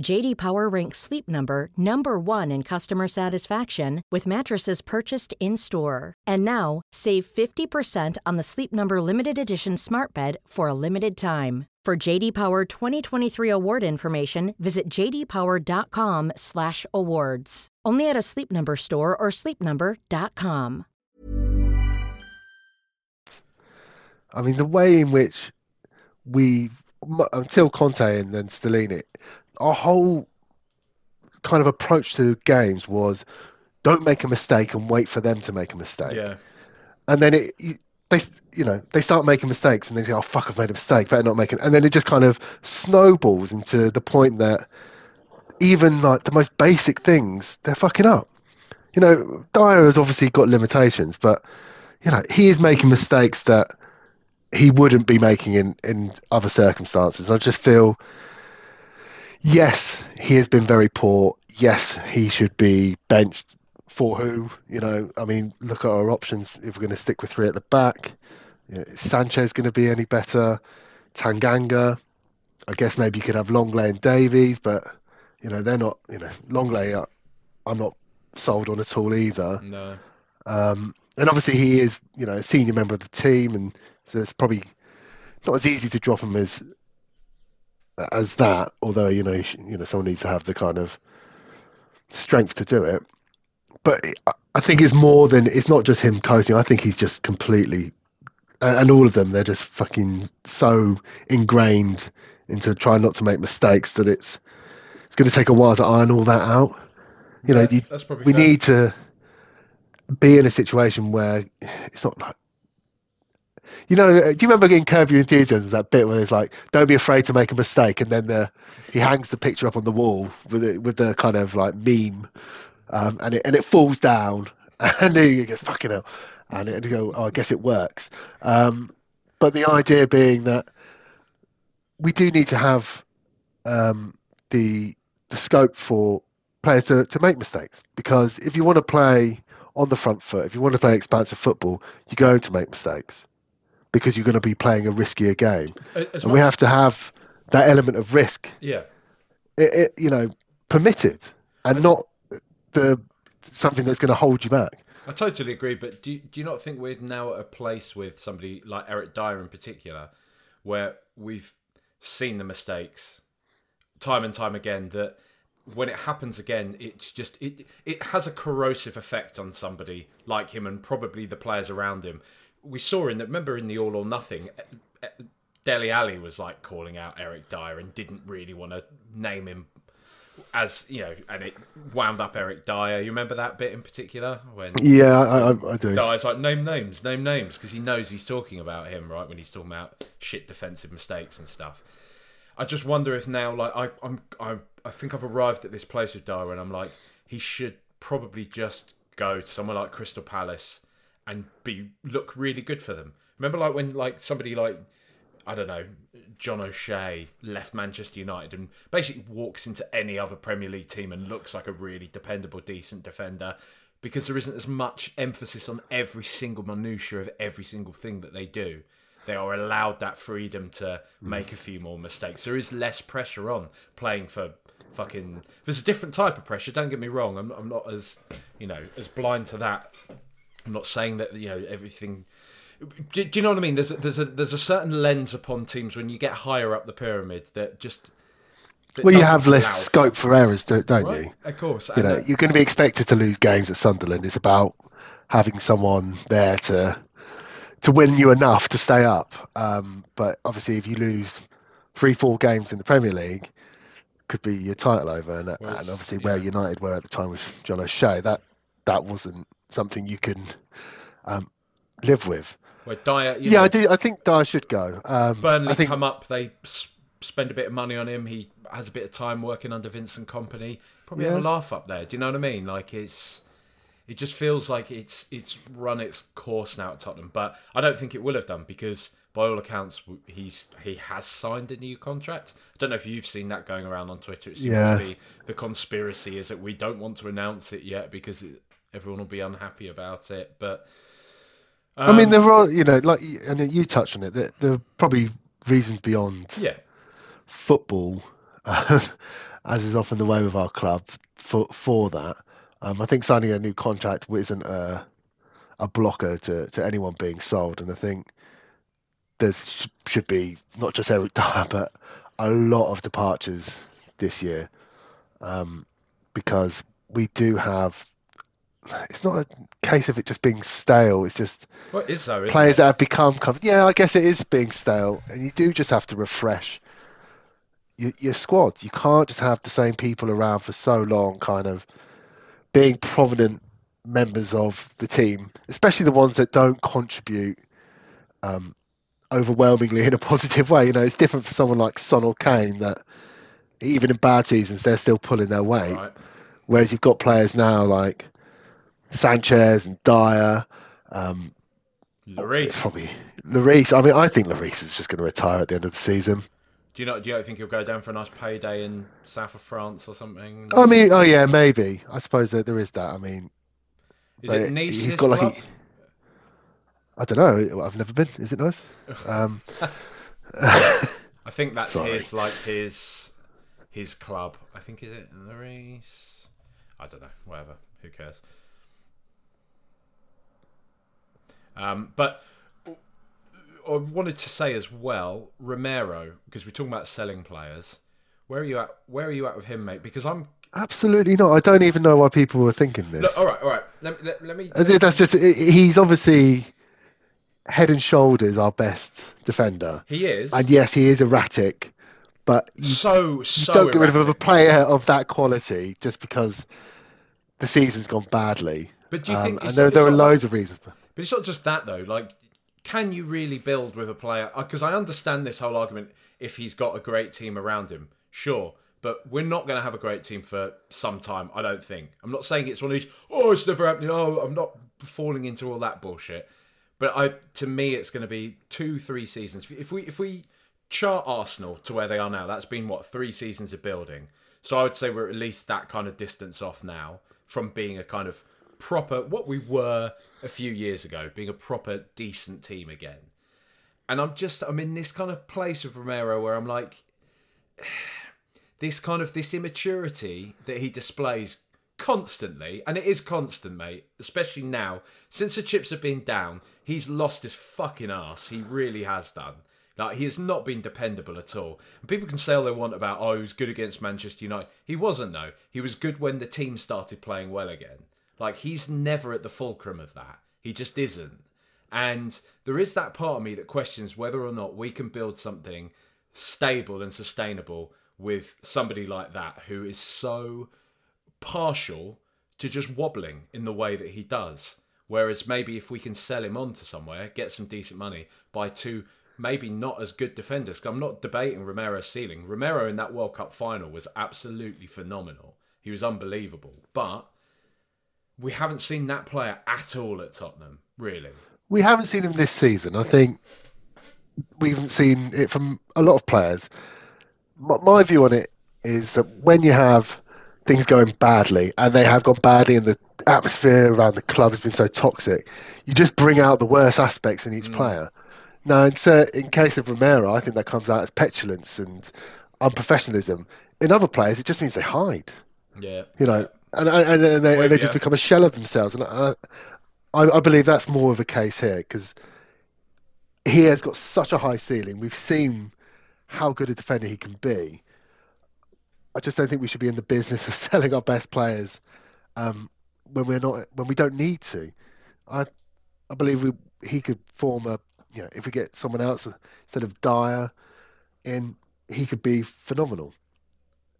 JD Power ranks Sleep Number number 1 in customer satisfaction with mattresses purchased in-store. And now, save 50% on the Sleep Number limited edition Smart Bed for a limited time. For JD Power 2023 award information, visit jdpower.com/awards. Only at a Sleep Number store or sleepnumber.com. I mean, the way in which we until Conte and then Stellini, our whole kind of approach to games was don't make a mistake and wait for them to make a mistake. Yeah. And then it they you know they start making mistakes and they say oh fuck I've made a mistake better not make it and then it just kind of snowballs into the point that even like the most basic things they're fucking up you know Dier has obviously got limitations but you know he is making mistakes that he wouldn't be making in in other circumstances and I just feel yes he has been very poor yes he should be benched for who? You know, I mean, look at our options. If we're going to stick with three at the back, you know, is Sanchez going to be any better? Tanganga. I guess maybe you could have Lenglet and Davies, but you know they're not. You know, Lenglet, uh, I'm not sold on at all either. No. Um, and obviously he is, you know, a senior member of the team, and so it's probably not as easy to drop him as as that. Although you know, you know, someone needs to have the kind of strength to do it but I think it's more than it's not just him coasting. I think he's just completely, and all of them, they're just fucking so ingrained into trying not to make mistakes that it's it's going to take a while to iron all that out. You yeah, know, you, we fair. need to be in a situation where it's not like. You know, do you remember getting Curb Your Enthusiasm? That bit where it's like, "Don't be afraid to make a mistake," and then the, he hangs the picture up on the wall with it, with the kind of like meme um, and it and it falls down, and then you go fucking hell, and, it, and you go, oh, I guess it works. Um, but the idea being that we do need to have um, the the scope for players to, to make mistakes because if you want to play on the front foot, if you want to play expansive football, you're going to make mistakes because you're going to be playing a riskier game, As and we have to have that element of risk, Yeah. it, it, you know, permitted, and not the something that's going to hold you back. I totally agree, but do you, do you not think we're now at a place with somebody like Eric Dier in particular, where we've seen the mistakes time and time again that when it happens again, it's just it it has a corrosive effect on somebody like him and probably the players around him. We saw in that. Remember in the All or Nothing, eh, eh, Dele Alli was like calling out Eric Dier and didn't really want to name him as you know, and it wound up Eric Dier. You remember that bit in particular when Yeah, I, I, I do. Dier's like name names, name names, because he knows he's talking about him, right? When he's talking about shit defensive mistakes and stuff. I just wonder if now, like, I, I'm, I, I think I've arrived at this place with Dier, and I'm like, he should probably just go to somewhere like Crystal Palace and be look really good for them. Remember, like when like somebody like I don't know, John O'Shea left Manchester United and basically walks into any other Premier League team and looks like a really dependable, decent defender because there isn't as much emphasis on every single minutiae of every single thing that they do. They are allowed that freedom to mm. make a few more mistakes. There is less pressure on playing for fucking. There's a different type of pressure. Don't get me wrong. I'm, I'm not as you know as blind to that. I'm not saying that you know everything. Do, do you know what I mean? There's a, there's a there's a certain lens upon teams when you get higher up the pyramid that just. that Well, you have less allow scope for errors, don't, don't Right, you? Of course. You and, know, uh, you're going to be expected to lose games at Sunderland. It's about having someone there to to win you enough to stay up. Um, but obviously, if you lose three, four games in the Premier League, could be your title over. And, Well, and obviously, where. United were at the time with John O'Shea, that that wasn't something you can um, live with. where Dier, yeah, know, I do. I think Dier should go. Um, Burnley I think come up, they s- spend a bit of money on him. He has a bit of time working under Vincent Kompany. Probably have a laugh up there. Do you know what I mean? Like it's, it just feels like it's it's run its course now at Tottenham. But I don't think it will have done because by all accounts he's he has signed a new contract. I don't know if you've seen that going around on Twitter. It seems Yeah. to be the conspiracy is that we don't want to announce it yet because it, everyone will be unhappy about it. But I mean, um, there are you know, like and you touched on it. There, there are probably reasons beyond yeah, football, um, as is often the way with our club, for for that. Um, I think signing a new contract isn't a, a blocker to, to anyone being sold, and I think there's sh- should be not just Eric Dier, but a lot of departures this year, um, because we do have. It's not a case of it just being stale. It's just well, it is so. Players it? that have become of, yeah, I guess it is being stale, and you do just have to refresh your, your squad. You can't just have the same people around for so long, kind of being prominent members of the team, especially the ones that don't contribute um, overwhelmingly in a positive way. You know, it's different for someone like Son or Kane that even in bad seasons they're still pulling their weight. Right. Whereas you've got players now like Sanchez and Dier. Um, Lloris. Probably Lloris. I mean, I think Lloris is just going to retire at the end of the season. Do you not? Do you think he'll go down for a nice payday in south of France or something? I mean, oh yeah, maybe. I suppose that there is that. I mean, is it Nice? he's got like club? I don't know. I've never been. Is it nice? Um, I think that's Sorry. his like his his club. I think is it Lloris? I don't know. Whatever. Who cares? Um, but I wanted to say as well, Romero, because we're talking about selling players. Where are you at? Where are you at with him, mate? Because I'm. absolutely not. I don't even know why people were thinking this. All right, all right. Let, let, let me. Uh, That's just. He's obviously head and shoulders our best defender, He is. and yes, he is erratic, but you so you don't get rid of a player of that quality just because the season's gone badly. But do you Um, think and there, there are not like- loads of reasons. But it's not just that though. Like, can you really build with a player? Uh, because I understand this whole argument. If he's got a great team around him, sure. But we're not going to have a great team for some time. I don't think. I'm not saying it's one of these. Oh, it's never happening. Oh, I'm not falling into all that bullshit. But I, to me, it's going to be two, three seasons. If we, if we chart Arsenal to where they are now, that's been what three seasons of building. So I would say we're at least that kind of distance off now from being a kind of proper what we were a few years ago, being a proper decent team again. and I'm just I'm in this kind of place with Romero where I'm like, this kind of this immaturity that he displays constantly, and it is constant, mate. Especially now, since the chips have been down, he's lost his fucking ass. He really has done. Like he has not been dependable at all. And people can say all they want about, oh, he was good against Manchester United. He wasn't though. He was good when the team started playing well again. Like he's never at the fulcrum of that. He just isn't. And there is that part of me that questions whether or not we can build something stable and sustainable with somebody like that who is so partial to just wobbling in the way that he does. Whereas maybe if we can sell him on to somewhere, get some decent money, buy two maybe not as good defenders. I'm not debating Romero's ceiling. Romero in that World Cup final was absolutely phenomenal. He was unbelievable. But we haven't seen that player at all at Tottenham, really. We haven't seen him this season. I think we haven't seen it from a lot of players. My view on it is that when you have things going badly, and they have gone badly, and the atmosphere around the club has been so toxic, you just bring out the worst aspects in each mm. player. Now, in, in case of Romero, I think that comes out as petulance and unprofessionalism. In other players, it just means they hide. Yeah. You know, and, and, and they, and they just become a shell of themselves. And I, I, I believe that's more of a case here because he has got such a high ceiling. We've seen how good a defender he can be. I just don't think we should be in the business of selling our best players um, when we're not when we don't need to. I I believe we, he could form a you know if we get someone else instead of Dier in, he could be phenomenal.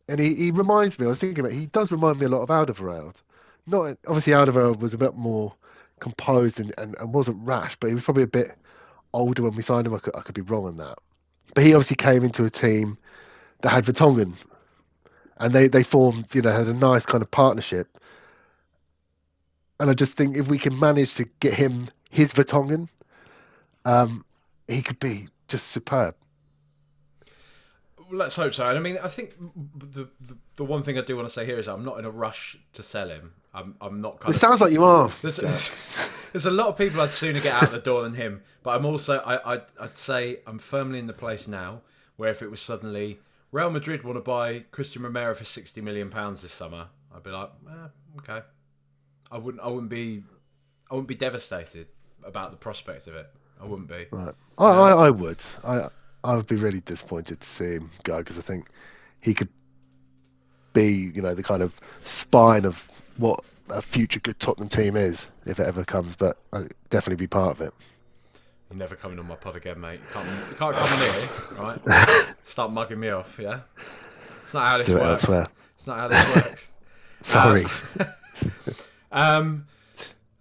And he, he reminds me. I was thinking about. He does remind me a lot of Alderweireld. Not obviously Alderweireld was a bit more composed and, and, and wasn't rash, but he was probably a bit older when we signed him. I could, I could be wrong on that. But he obviously came into a team that had Vertonghen and they they formed you know had a nice kind of partnership. And I just think if we can manage to get him his Vertonghen, um, he could be just superb. Let's hope so. And I mean, I think the, the, the one thing I do want to say here is I'm not in a rush to sell him. I'm I'm not. Kind it of, sounds like you are. There's, there's, there's, a lot of people I'd sooner get out the door than him. But I'm also I I'd, I'd say I'm firmly in the place now where if it was suddenly Real Madrid want to buy Cristian Romero for sixty million pounds this summer, I'd be like, eh, okay. I wouldn't. I wouldn't be. I wouldn't be devastated about the prospect of it. I wouldn't be. Right. I, I, I would. I I would be really disappointed to see him go because I think he could be, you know, the kind of spine of what a future good Tottenham team is if it ever comes. But I'd definitely be part of it. You're never coming on my pod again, mate. You can't, you can't come here, right? Start mugging me off, yeah? It's not how this Do works. It elsewhere. It's not how this works. Sorry. Um, um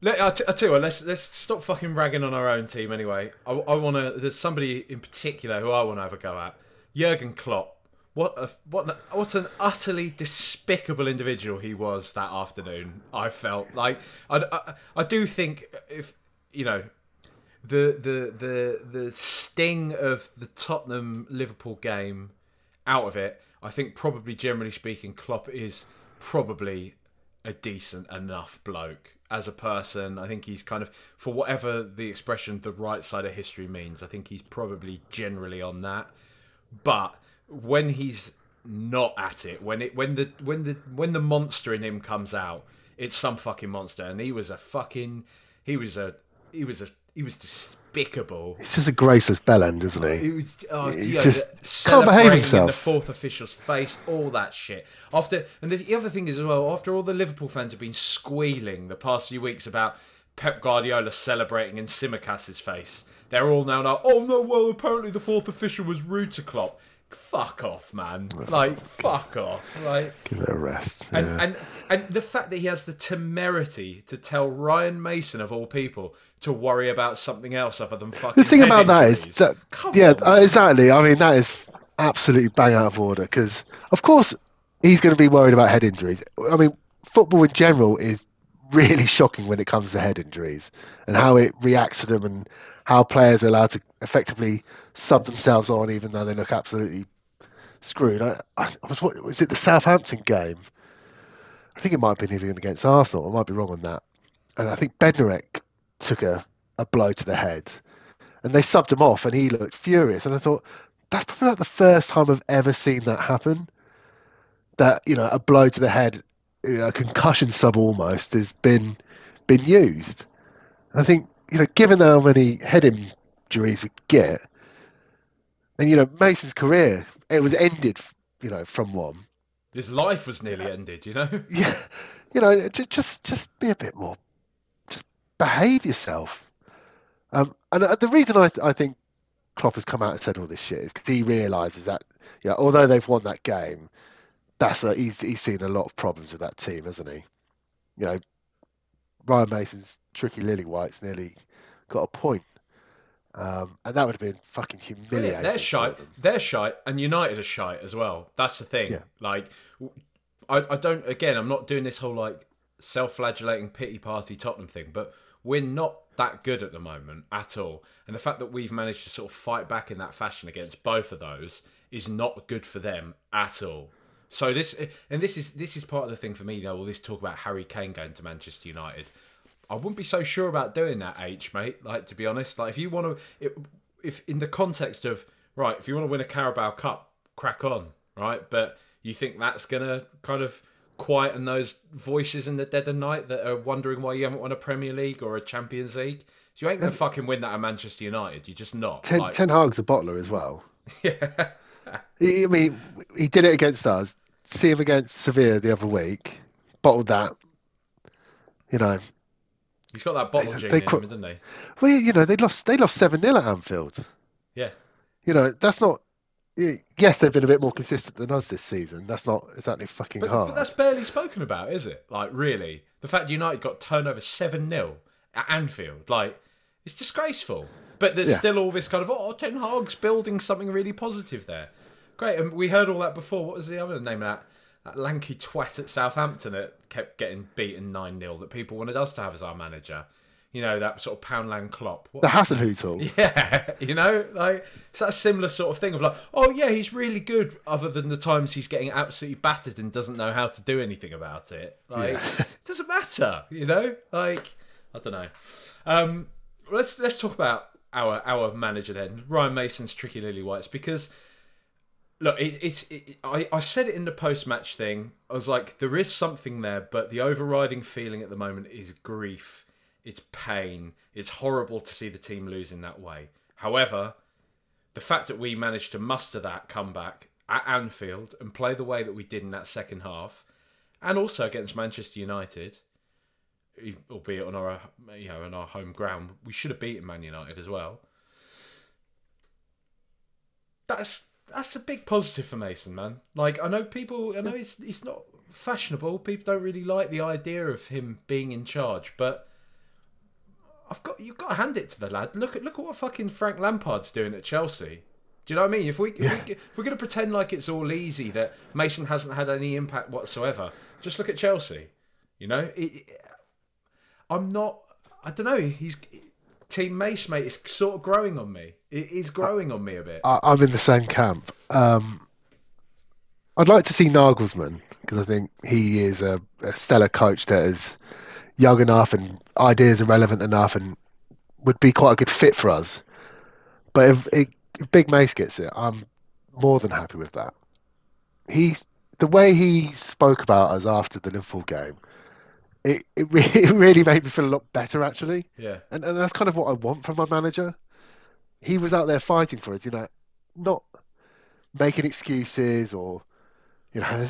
let, I, t- I tell you what, let's let's stop fucking ragging on our own team anyway. I, I want to. There's somebody in particular who I want to have a go at. Jurgen Klopp. What a what what an utterly despicable individual he was that afternoon. I felt like I, I, I do think if you know the the the the sting of the Tottenham Liverpool game out of it, I think probably generally speaking, Klopp is probably a decent enough bloke as a person. I think he's kind of for whatever the expression "the right side of history" means. I think he's probably generally on that. But when he's not at it, when it when the when the when the monster in him comes out, it's some fucking monster, and he was a fucking he was a he was a he was despicable. He's just a graceless bellend, isn't he? He was, oh, He's you know, just can't behave himself. In the fourth official's face, all that shit. After and the other thing is as well, after all the Liverpool fans have been squealing the past few weeks about Pep Guardiola celebrating in Tsimikas' face, they're all now like, oh no, well apparently the fourth official was rude to Klopp fuck off, man. Like, fuck off. Like, give it a rest. And yeah. and and the fact that he has the temerity to tell Ryan Mason of all people to worry about something else other than fucking. The thing about that is that, Come yeah, on, exactly. I mean, that is absolutely bang out of order because, of course, he's going to be worried about head injuries. I mean, football in general is really shocking when it comes to head injuries and how it reacts to them and how players are allowed to effectively sub themselves on even though they look absolutely screwed. I, I was what was it the Southampton game? I think it might have been even against Arsenal. I might be wrong on that. And I think Bednarek took a, a blow to the head. and they subbed him off, and he looked furious. And I thought that's probably like the first time I've ever seen that happen. That you know, a blow to the head, you know, a concussion sub almost has been been used. And I think you know, given how many head injuries we get, and you know, Mason's career it was ended, you know, from one. His life was nearly ended, you know. Yeah, you know, just just be a bit more, just behave yourself. Um, and uh, the reason I I think Klopp has come out and said all this shit is because he realizes that, yeah, although they've won that game, that's a, he's he's seen a lot of problems with that team, hasn't he? You know, Ryan Mason's tricky lily whites nearly got a point. Um, and that would have been fucking humiliating. Yeah, they're shite. They're shite, and United are shite as well. That's the thing. Yeah. Like, I, I don't. Again, I'm not doing this whole like self-flagellating pity party Tottenham thing, but we're not that good at the moment at all. And the fact that we've managed to sort of fight back in that fashion against both of those is not good for them at all. So this and this is this is part of the thing for me though. All this talk about Harry Kane going to Manchester United. I wouldn't be so sure about doing that, H mate. Like to be honest, like if you want to, if in the context of right, if you want to win a Carabao Cup, crack on, right? But you think that's gonna kind of quieten those voices in the dead of night that are wondering why you haven't won a Premier League or a Champions League? So you ain't gonna fucking win that at Manchester United. You're just not. Ten, like... Ten Hag's a bottler as well. yeah. I mean, he did it against us. See him against Sevilla the other week. Bottled that. You know, He's got that bottle they, they, in him, didn't he? Well, you know, they lost they lost seven 0 at Anfield. Yeah. You know, that's not. Yes, they've been a bit more consistent than us this season. That's not exactly fucking but, hard. But that's barely spoken about, is it? Like, really, the fact United got turned over seven 0 at Anfield, like, it's disgraceful. But there's yeah. still all this kind of oh, Ten Hag's building something really positive there. Great, and we heard all that before. What was the other name of that? That lanky twat at Southampton that kept getting beaten 9 0 that people wanted us to have as our manager. You know, that sort of Poundland Klopp. What the Hasenhüttl. Yeah, you know, like, it's that similar sort of thing of like, oh, yeah, he's really good, other than the times he's getting absolutely battered and doesn't know how to do anything about it. Like, yeah. it doesn't matter, you know? Like, I don't know. Um, let's let's talk about our our manager then, Ryan Mason's tricky lily whites, because look, it, it's. It, I I said it in the post match thing. I was like, there is something there, but the overriding feeling at the moment is grief. It's pain. It's horrible to see the team lose in that way. However, the fact that we managed to muster that comeback at Anfield and play the way that we did in that second half, and also against Manchester United, albeit on our you know on our home ground, we should have beaten Man United as well. That's that's a big positive for Mason, man. Like I know people, I know he's he's not fashionable. People don't really like the idea of him being in charge, but I've got you've got to hand it to the lad. Look at look at what fucking Frank Lampard's doing at Chelsea. Do you know what I mean? If we if, we, if we're going to pretend like it's all easy that Mason hasn't had any impact whatsoever, just look at Chelsea. You know, it, it, I'm not. I don't know. He's Team Mace, mate, is sort of growing on me. It is growing on me a bit. I, am in the same camp. Um, I'd like to see Nagelsmann because I think he is a, a, stellar coach that is young enough and ideas are relevant enough and would be quite a good fit for us. But if, if Big Mace gets it, I'm more than happy with that. He, the way he spoke about us after the Liverpool game it it, it really made me feel a lot better actually. Yeah. And and that's kind of what I want from my manager. He was out there fighting for us, you know, not making excuses or you know,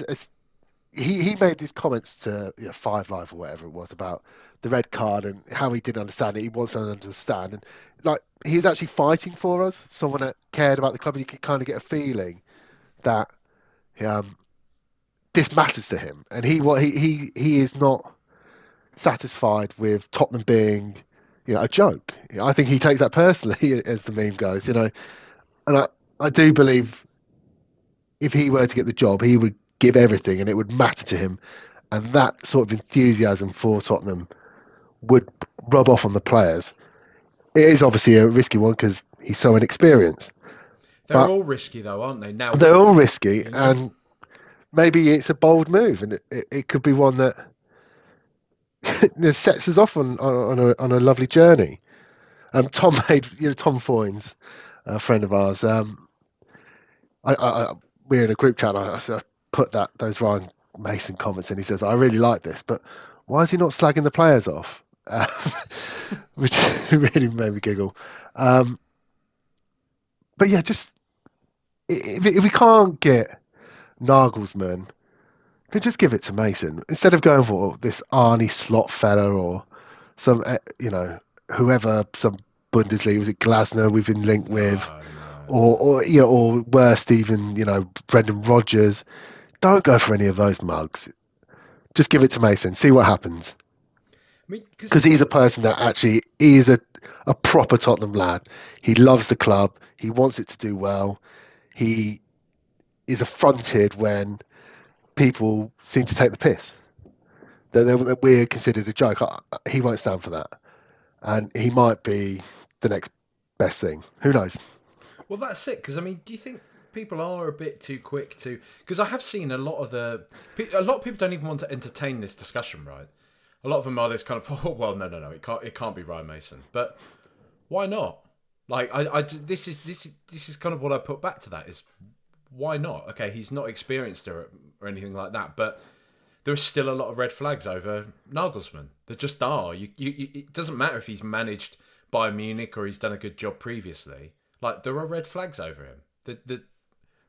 he he made these comments to you know, Five Live or whatever it was about the red card and how he didn't understand it. He wants to understand, and like he's actually fighting for us. Someone that cared about the club, and you can kind of get a feeling that um, this matters to him, and he what he he he is not satisfied with Tottenham being, you know, a joke. I think he takes that personally, as the meme goes. You know, and I I do believe if he were to get the job, he would give everything, and it would matter to him, and that sort of enthusiasm for Tottenham would rub off on the players. It is obviously a risky one because he's so inexperienced. They're but all risky though, aren't they? Now they're all risky, you know? and maybe it's a bold move, and it, it, it could be one that sets us off on on a, on a lovely journey. Um, Tom made, you know, Tom Foynes, a friend of ours. Um, I, I, I, we're in a group chat. I, I put that those Ryan Mason comments, and he says, "I really like this, but why is he not slagging the players off?" Uh, which really made me giggle. Um, but yeah, just if, if we can't get Nagelsmann, just give it to Mason instead of going for this Arne Slot fella or some, eh, you know, whoever, some Bundesliga was it Glasner we've been linked with, Oh, no. or or you know, or worst even, you know, Brendan Rodgers. Don't go for any of those mugs. Just give it to Mason. See what happens I mean, because he's a person that actually he is a, a proper Tottenham lad. He loves the club. He wants it to do well. He is affronted when people seem to take the piss. That, that we're considered a joke. He won't stand for that, and he might be the next best thing. Who knows? Well, that's it. Because I mean, do you think people are a bit too quick to? Because I have seen a lot of the a lot of people don't even want to entertain this discussion, right? A lot of them are this kind of, oh, well, no, no, no, it can't, it can't be Ryan Mason. But why not? Like, I, I, this is this is this is kind of what I put back to that is why not? Okay, he's not experienced or or anything like that, but there are still a lot of red flags over Nagelsmann. There just are. You, you, you, it doesn't matter if he's managed by Munich or he's done a good job previously. Like there are red flags over him. The, the,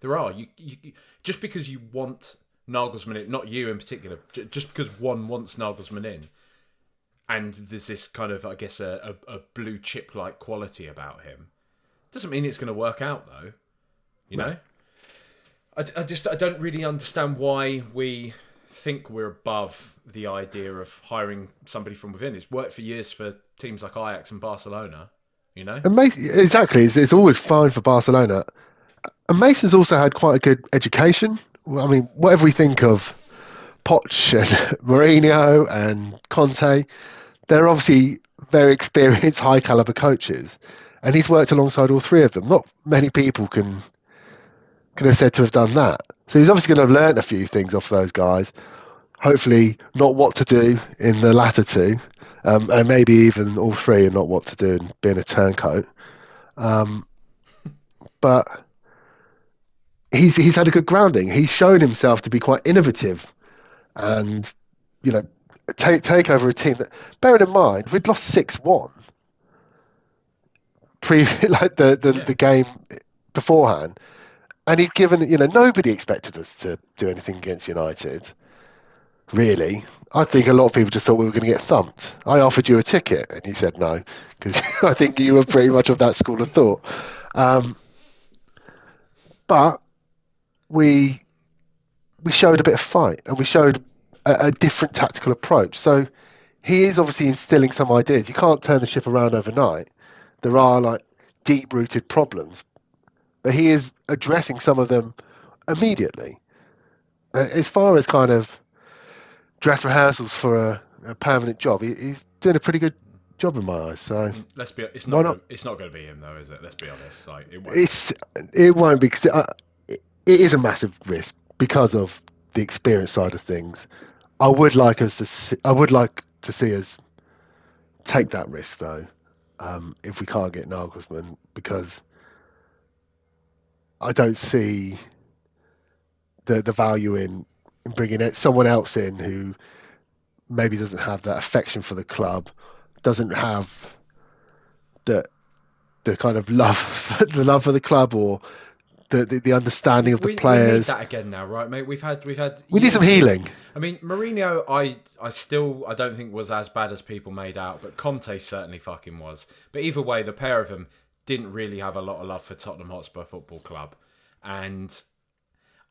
there are. You, you, just because you want Nagelsmann in, not you in particular, just because one wants Nagelsmann in, and there's this kind of, I guess, a, a, a blue chip like quality about him, doesn't mean it's going to work out though. You know. I, I just I don't really understand why we think we're above the idea of hiring somebody from within. It's worked for years for teams like Ajax and Barcelona. You know. And Mason, exactly, it's, it's always fine for Barcelona. And Mason's also had quite a good education. I mean, whatever we think of Poch and Mourinho and Conte, they're obviously very experienced, high caliber coaches, and he's worked alongside all three of them. Not many people can can have said to have done that. So he's obviously going to have learned a few things off those guys. Hopefully, not what to do in the latter two, um, and maybe even all three, and not what to do in being a turncoat. Um, but he's he's had a good grounding. He's shown himself to be quite innovative, and you know, take take over a team that. Bearing in mind, we'd lost six one. Pre like the the, Yeah. the game beforehand, and he's given you know nobody expected us to do anything against United. Really, I think a lot of people just thought we were going to get thumped. I offered you a ticket, and you said no because I think you were pretty much of that school of thought. Um, but we we showed a bit of fight and we showed a, a different tactical approach. So he is obviously instilling some ideas. You can't turn the ship around overnight. There are like deep rooted problems, but he is addressing some of them immediately. And as far as kind of dress rehearsals for a, a permanent job, he, he's doing a pretty good job in my eyes. So Let's be. It's not. not? It's not going to be him though, is it? Let's be honest. Like it won't. it's it won't be 'cause, uh, it, it is a massive risk because of the experience side of things. I would like us to see, I would like to see us take that risk though, um, if we can't get Nagelsmann because I don't see the the value in, in bringing it, someone else in who maybe doesn't have that affection for the club, doesn't have the the kind of love the love for the club or the the, the understanding of the we, we players. need that again now, right, mate? We've had. We've had. We need some healing. I mean, Mourinho, I, I still, I don't think was as bad as people made out, but Conte certainly fucking was. But either way, the pair of them didn't really have a lot of love for Tottenham Hotspur Football Club, and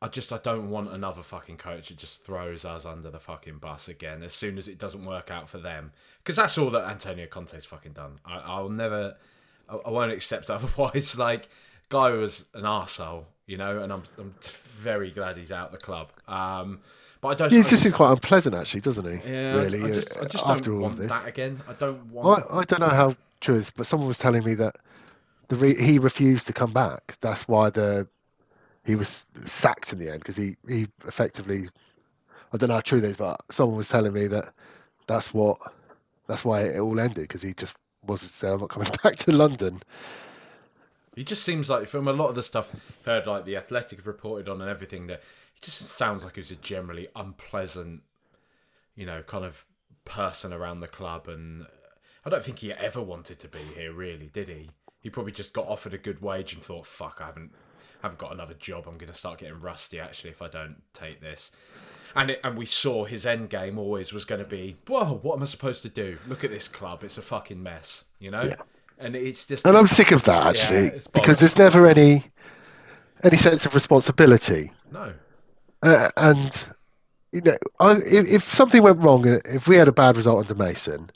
I just, I don't want another fucking coach that just throws us under the fucking bus again as soon as it doesn't work out for them, because that's all that Antonio Conte's fucking done. I, I'll never, I, I won't accept otherwise. Like, guy was an arsehole, you know, and I'm, I'm just very glad he's out the club. Um, but I don't. He's just seems quite unpleasant, actually, doesn't he? yeah, really. I, just, I just after don't all of want this. that again. I don't Well, want. I, I don't know how true it is, but someone was telling me that the re- he refused to come back. That's why the he was sacked in the end because he, he effectively I don't know how true that is, but someone was telling me that that's what that's why it all ended because he just wasn't saying I'm not coming back to London. He just seems like from a lot of the stuff I've heard, like the Athletic have reported on and everything. That he just sounds like he's a generally unpleasant, you know, kind of person around the club. And I don't think he ever wanted to be here, really, did he? He probably just got offered a good wage and thought, "Fuck, I haven't, haven't got another job. I'm going to start getting rusty actually if I don't take this." And it, and we saw his end game always was going to be, "Whoa, what am I supposed to do? Look at this club. It's a fucking mess," you know. Yeah. And it's just, And I'm sick of that actually, Yeah, because there's never any any sense of responsibility. no. Uh, and you know, I, if, if something went wrong, if we had a bad result under Mason,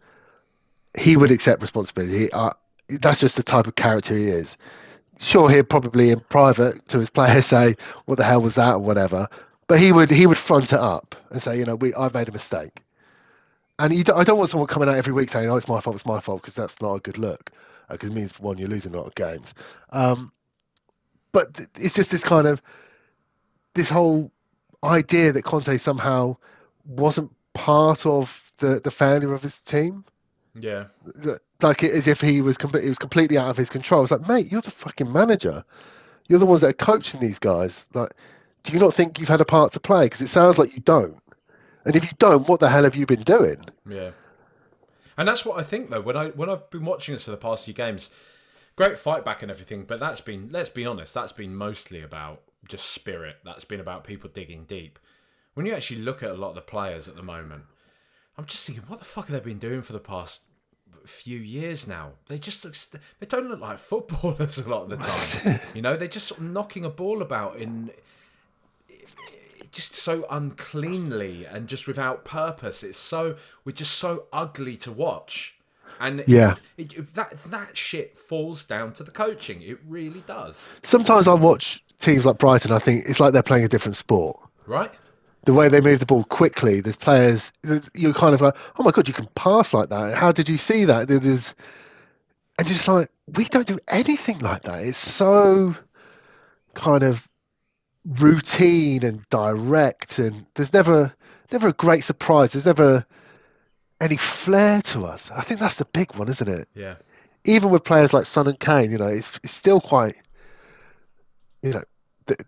he would accept responsibility. Uh, that's just the type of character he is. Sure, he'd probably in private to his players say, "What the hell was that?" or whatever. But he would he would front it up and say, "You know, we I've made a mistake." And don't, I don't want someone coming out every week saying, "Oh, it's my fault, it's my fault," because that's not a good look. Because it means one, you're losing a lot of games. Um, but th- it's just this kind of this whole idea that Conte somehow wasn't part of the, the failure of his team. Yeah. Like as if he was com- it was completely out of his control. It's like, mate, you're the fucking manager. You're the ones that are coaching these guys. Like, do you not think you've had a part to play? Because it sounds like you don't. And if you don't, what the hell have you been doing? Yeah, and that's what I think though. When I when I've been watching this for the past few games, great fight back and everything, but that's been let's be honest, that's been mostly about just spirit. That's been about people digging deep. When you actually look at a lot of the players at the moment, I'm just thinking, what the fuck have they been doing for the past few years now? They just look, st- they don't look like footballers a lot of the time. you know, they're just sort of knocking a ball about in just so uncleanly and just without purpose. It's so we're just so ugly to watch. And Yeah. it, it, that that shit falls down to the coaching. It really does, Sometimes I watch teams like Brighton. I think it's like they're playing a different sport. right? The way they move the ball quickly. There's players you're kind of like, oh my god, you can pass like that. How did you see that? There's and just like we don't do anything like that. It's so kind of routine and direct, and there's never never a great surprise. There's never any flair to us. I think that's the big one, isn't it? Yeah, even with players like Son and Kane, you know, it's, it's still quite, you know,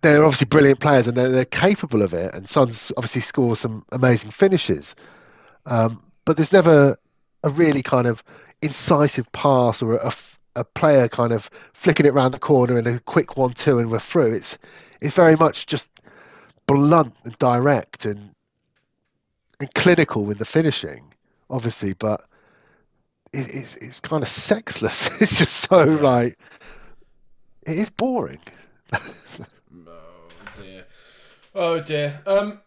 they're obviously brilliant players and they're, they're capable of it. And Son's obviously scores some amazing finishes. Um, but there's never a really kind of incisive pass or a player kind of flicking it around the corner in a quick one-two and we're through. It's it's very much just blunt and direct and and clinical in the finishing, obviously, but it, it's it's kind of sexless. It's just so like it is boring. Oh dear. Oh dear. Um,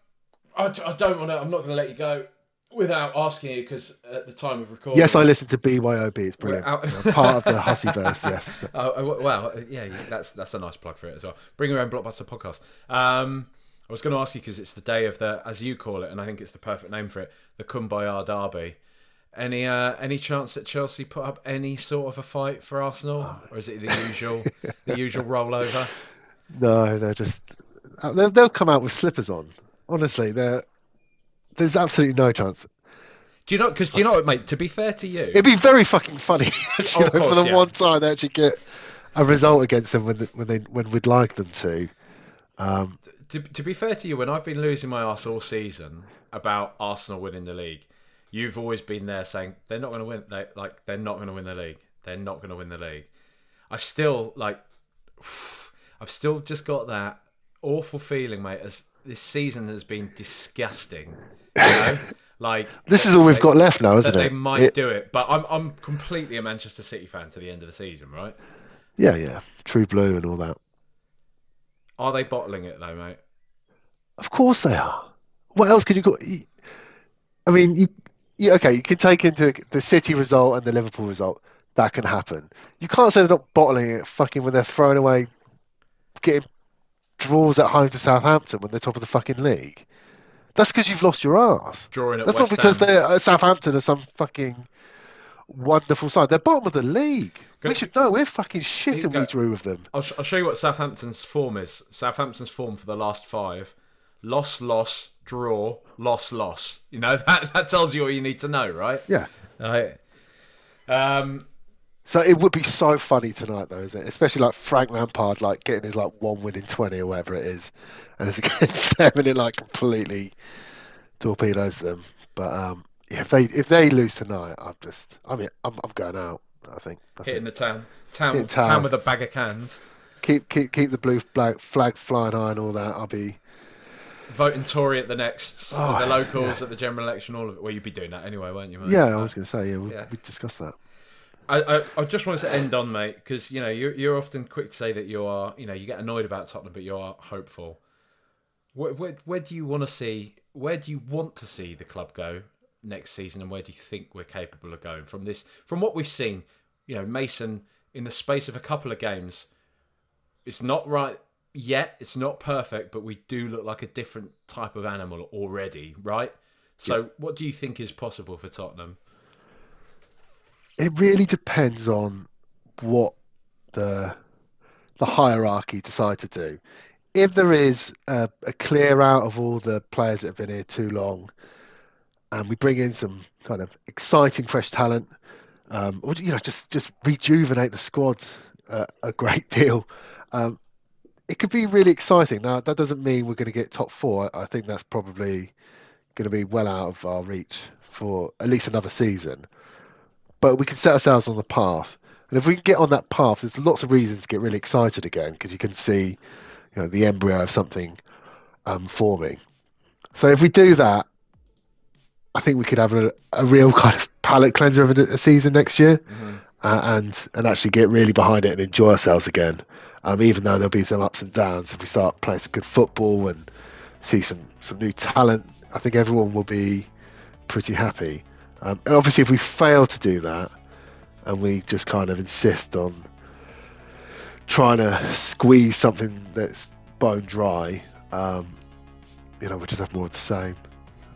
I, I don't want to. I'm not going to let you go without asking you because at the time of recording. yes, I listen to BYOB. It's brilliant. out- part of the Hussyverse. Yes. Oh, oh, well, yeah, that's that's a nice plug for it as well. Bring your own blockbuster podcast. Um, I was going to ask you because it's the day of the, as you call it, and I think it's the perfect name for it, the Kumbaya Derby. Any uh, any chance that Chelsea put up any sort of a fight for Arsenal, or is it the usual the usual rollover? No, they're just uh, they'll, they'll come out with slippers on. Honestly, they're, there's absolutely no chance. Do you know? Because do you know what, mate? To be fair to you, It'd be very fucking funny actually, Oh, though, for the yeah. one time they actually get a result against them when when they when we'd like them to. Um, to, to be fair to you, when I've been losing my ass all season about Arsenal winning the league, you've always been there saying they're not going to win. They like they're not going to win the league. They're not going to win the league. I still like. I've still just got that awful feeling, mate. As this season has been disgusting. You know, like this is all we've they- got left now, isn't it? they might It- do it, but I'm I'm completely a Manchester City fan to the end of the season, right? Yeah, yeah, True Blue and all that. Are they bottling it though, mate? Of course they are. What else could you call? I mean, you, you okay? You can take into the City result and the Liverpool result. That can happen. You can't say they're not bottling it. Fucking when they're throwing away, getting draws at home to Southampton when they're top of the fucking league. That's because you've lost your ass. Drawing at That's West not because Ham. they're uh, Southampton are some fucking wonderful side. They're bottom of the league. Go- we should know. We're fucking shit, and go- we drew with them. I'll, sh- I'll show you what Southampton's form is. Southampton's form for the last five: loss, loss, draw, loss, loss. You know that that tells you all you need to know, right? Yeah. Right. Um, So it would be so funny tonight, though, isn't it? Especially like Frank Lampard, like getting his like one win in twenty or whatever it is, and it's against them, and it like completely torpedoes them. But um, yeah, if they if they lose tonight, I'm just, I mean, I'm I'm going out. I think that's Hitting it. the town. Town, Hitting town. town. with a bag of cans. Keep keep keep the blue flag, flag flying high and all that. I'll be Voting Tory at the next, Oh, at the locals, yeah. at the general election, all of it. Well, you'd be doing that anyway, won't you, mate? yeah. I was going to say yeah. We yeah. we discussed that. I, I, I just wanted to end on, mate, because you know you're you're often quick to say that you are, you know, you get annoyed about Tottenham, but you are hopeful. Where, where, where do you want to see? Where do you want to see the club go next season, and where do you think we're capable of going from this? From what we've seen, you know, Mason in the space of a couple of games, it's not right yet. It's not perfect, but we do look like a different type of animal already, right? So, what do you think is possible for Tottenham? It really depends on what the the hierarchy decide to do. If there is a, a clear out of all the players that have been here too long, and we bring in some kind of exciting fresh talent, um, or you know, just just rejuvenate the squad uh, a great deal. Um, it could be really exciting. Now, that doesn't mean we're going to get top four. I think that's probably going to be well out of our reach for at least another season but we can set ourselves on the path. And if we can get on that path, there's lots of reasons to get really excited again because you can see, you know, the embryo of something um, forming. So if we do that, I think we could have a, a real kind of palate cleanser of a, a season next year, uh, and and actually get really behind it and enjoy ourselves again. Um, even though there'll be some ups and downs, if we start playing some good football and see some some new talent, I think everyone will be pretty happy. Um, obviously, if we fail to do that, and we just kind of insist on trying to squeeze something that's bone dry, um, you know, we'll just have more of the same.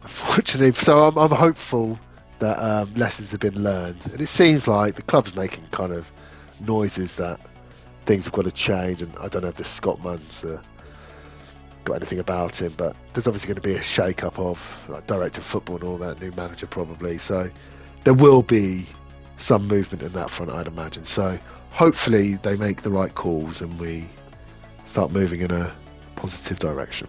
Unfortunately, so I'm, I'm hopeful that um, lessons have been learned, and it seems like the club's making kind of noises that things have got to change. And I don't know if this Scott Munn's got anything about him, but there's obviously going to be a shake-up of like, director of football and all that, new manager probably. So there will be some movement in that front, I'd imagine. So hopefully they make the right calls and we start moving in a positive direction.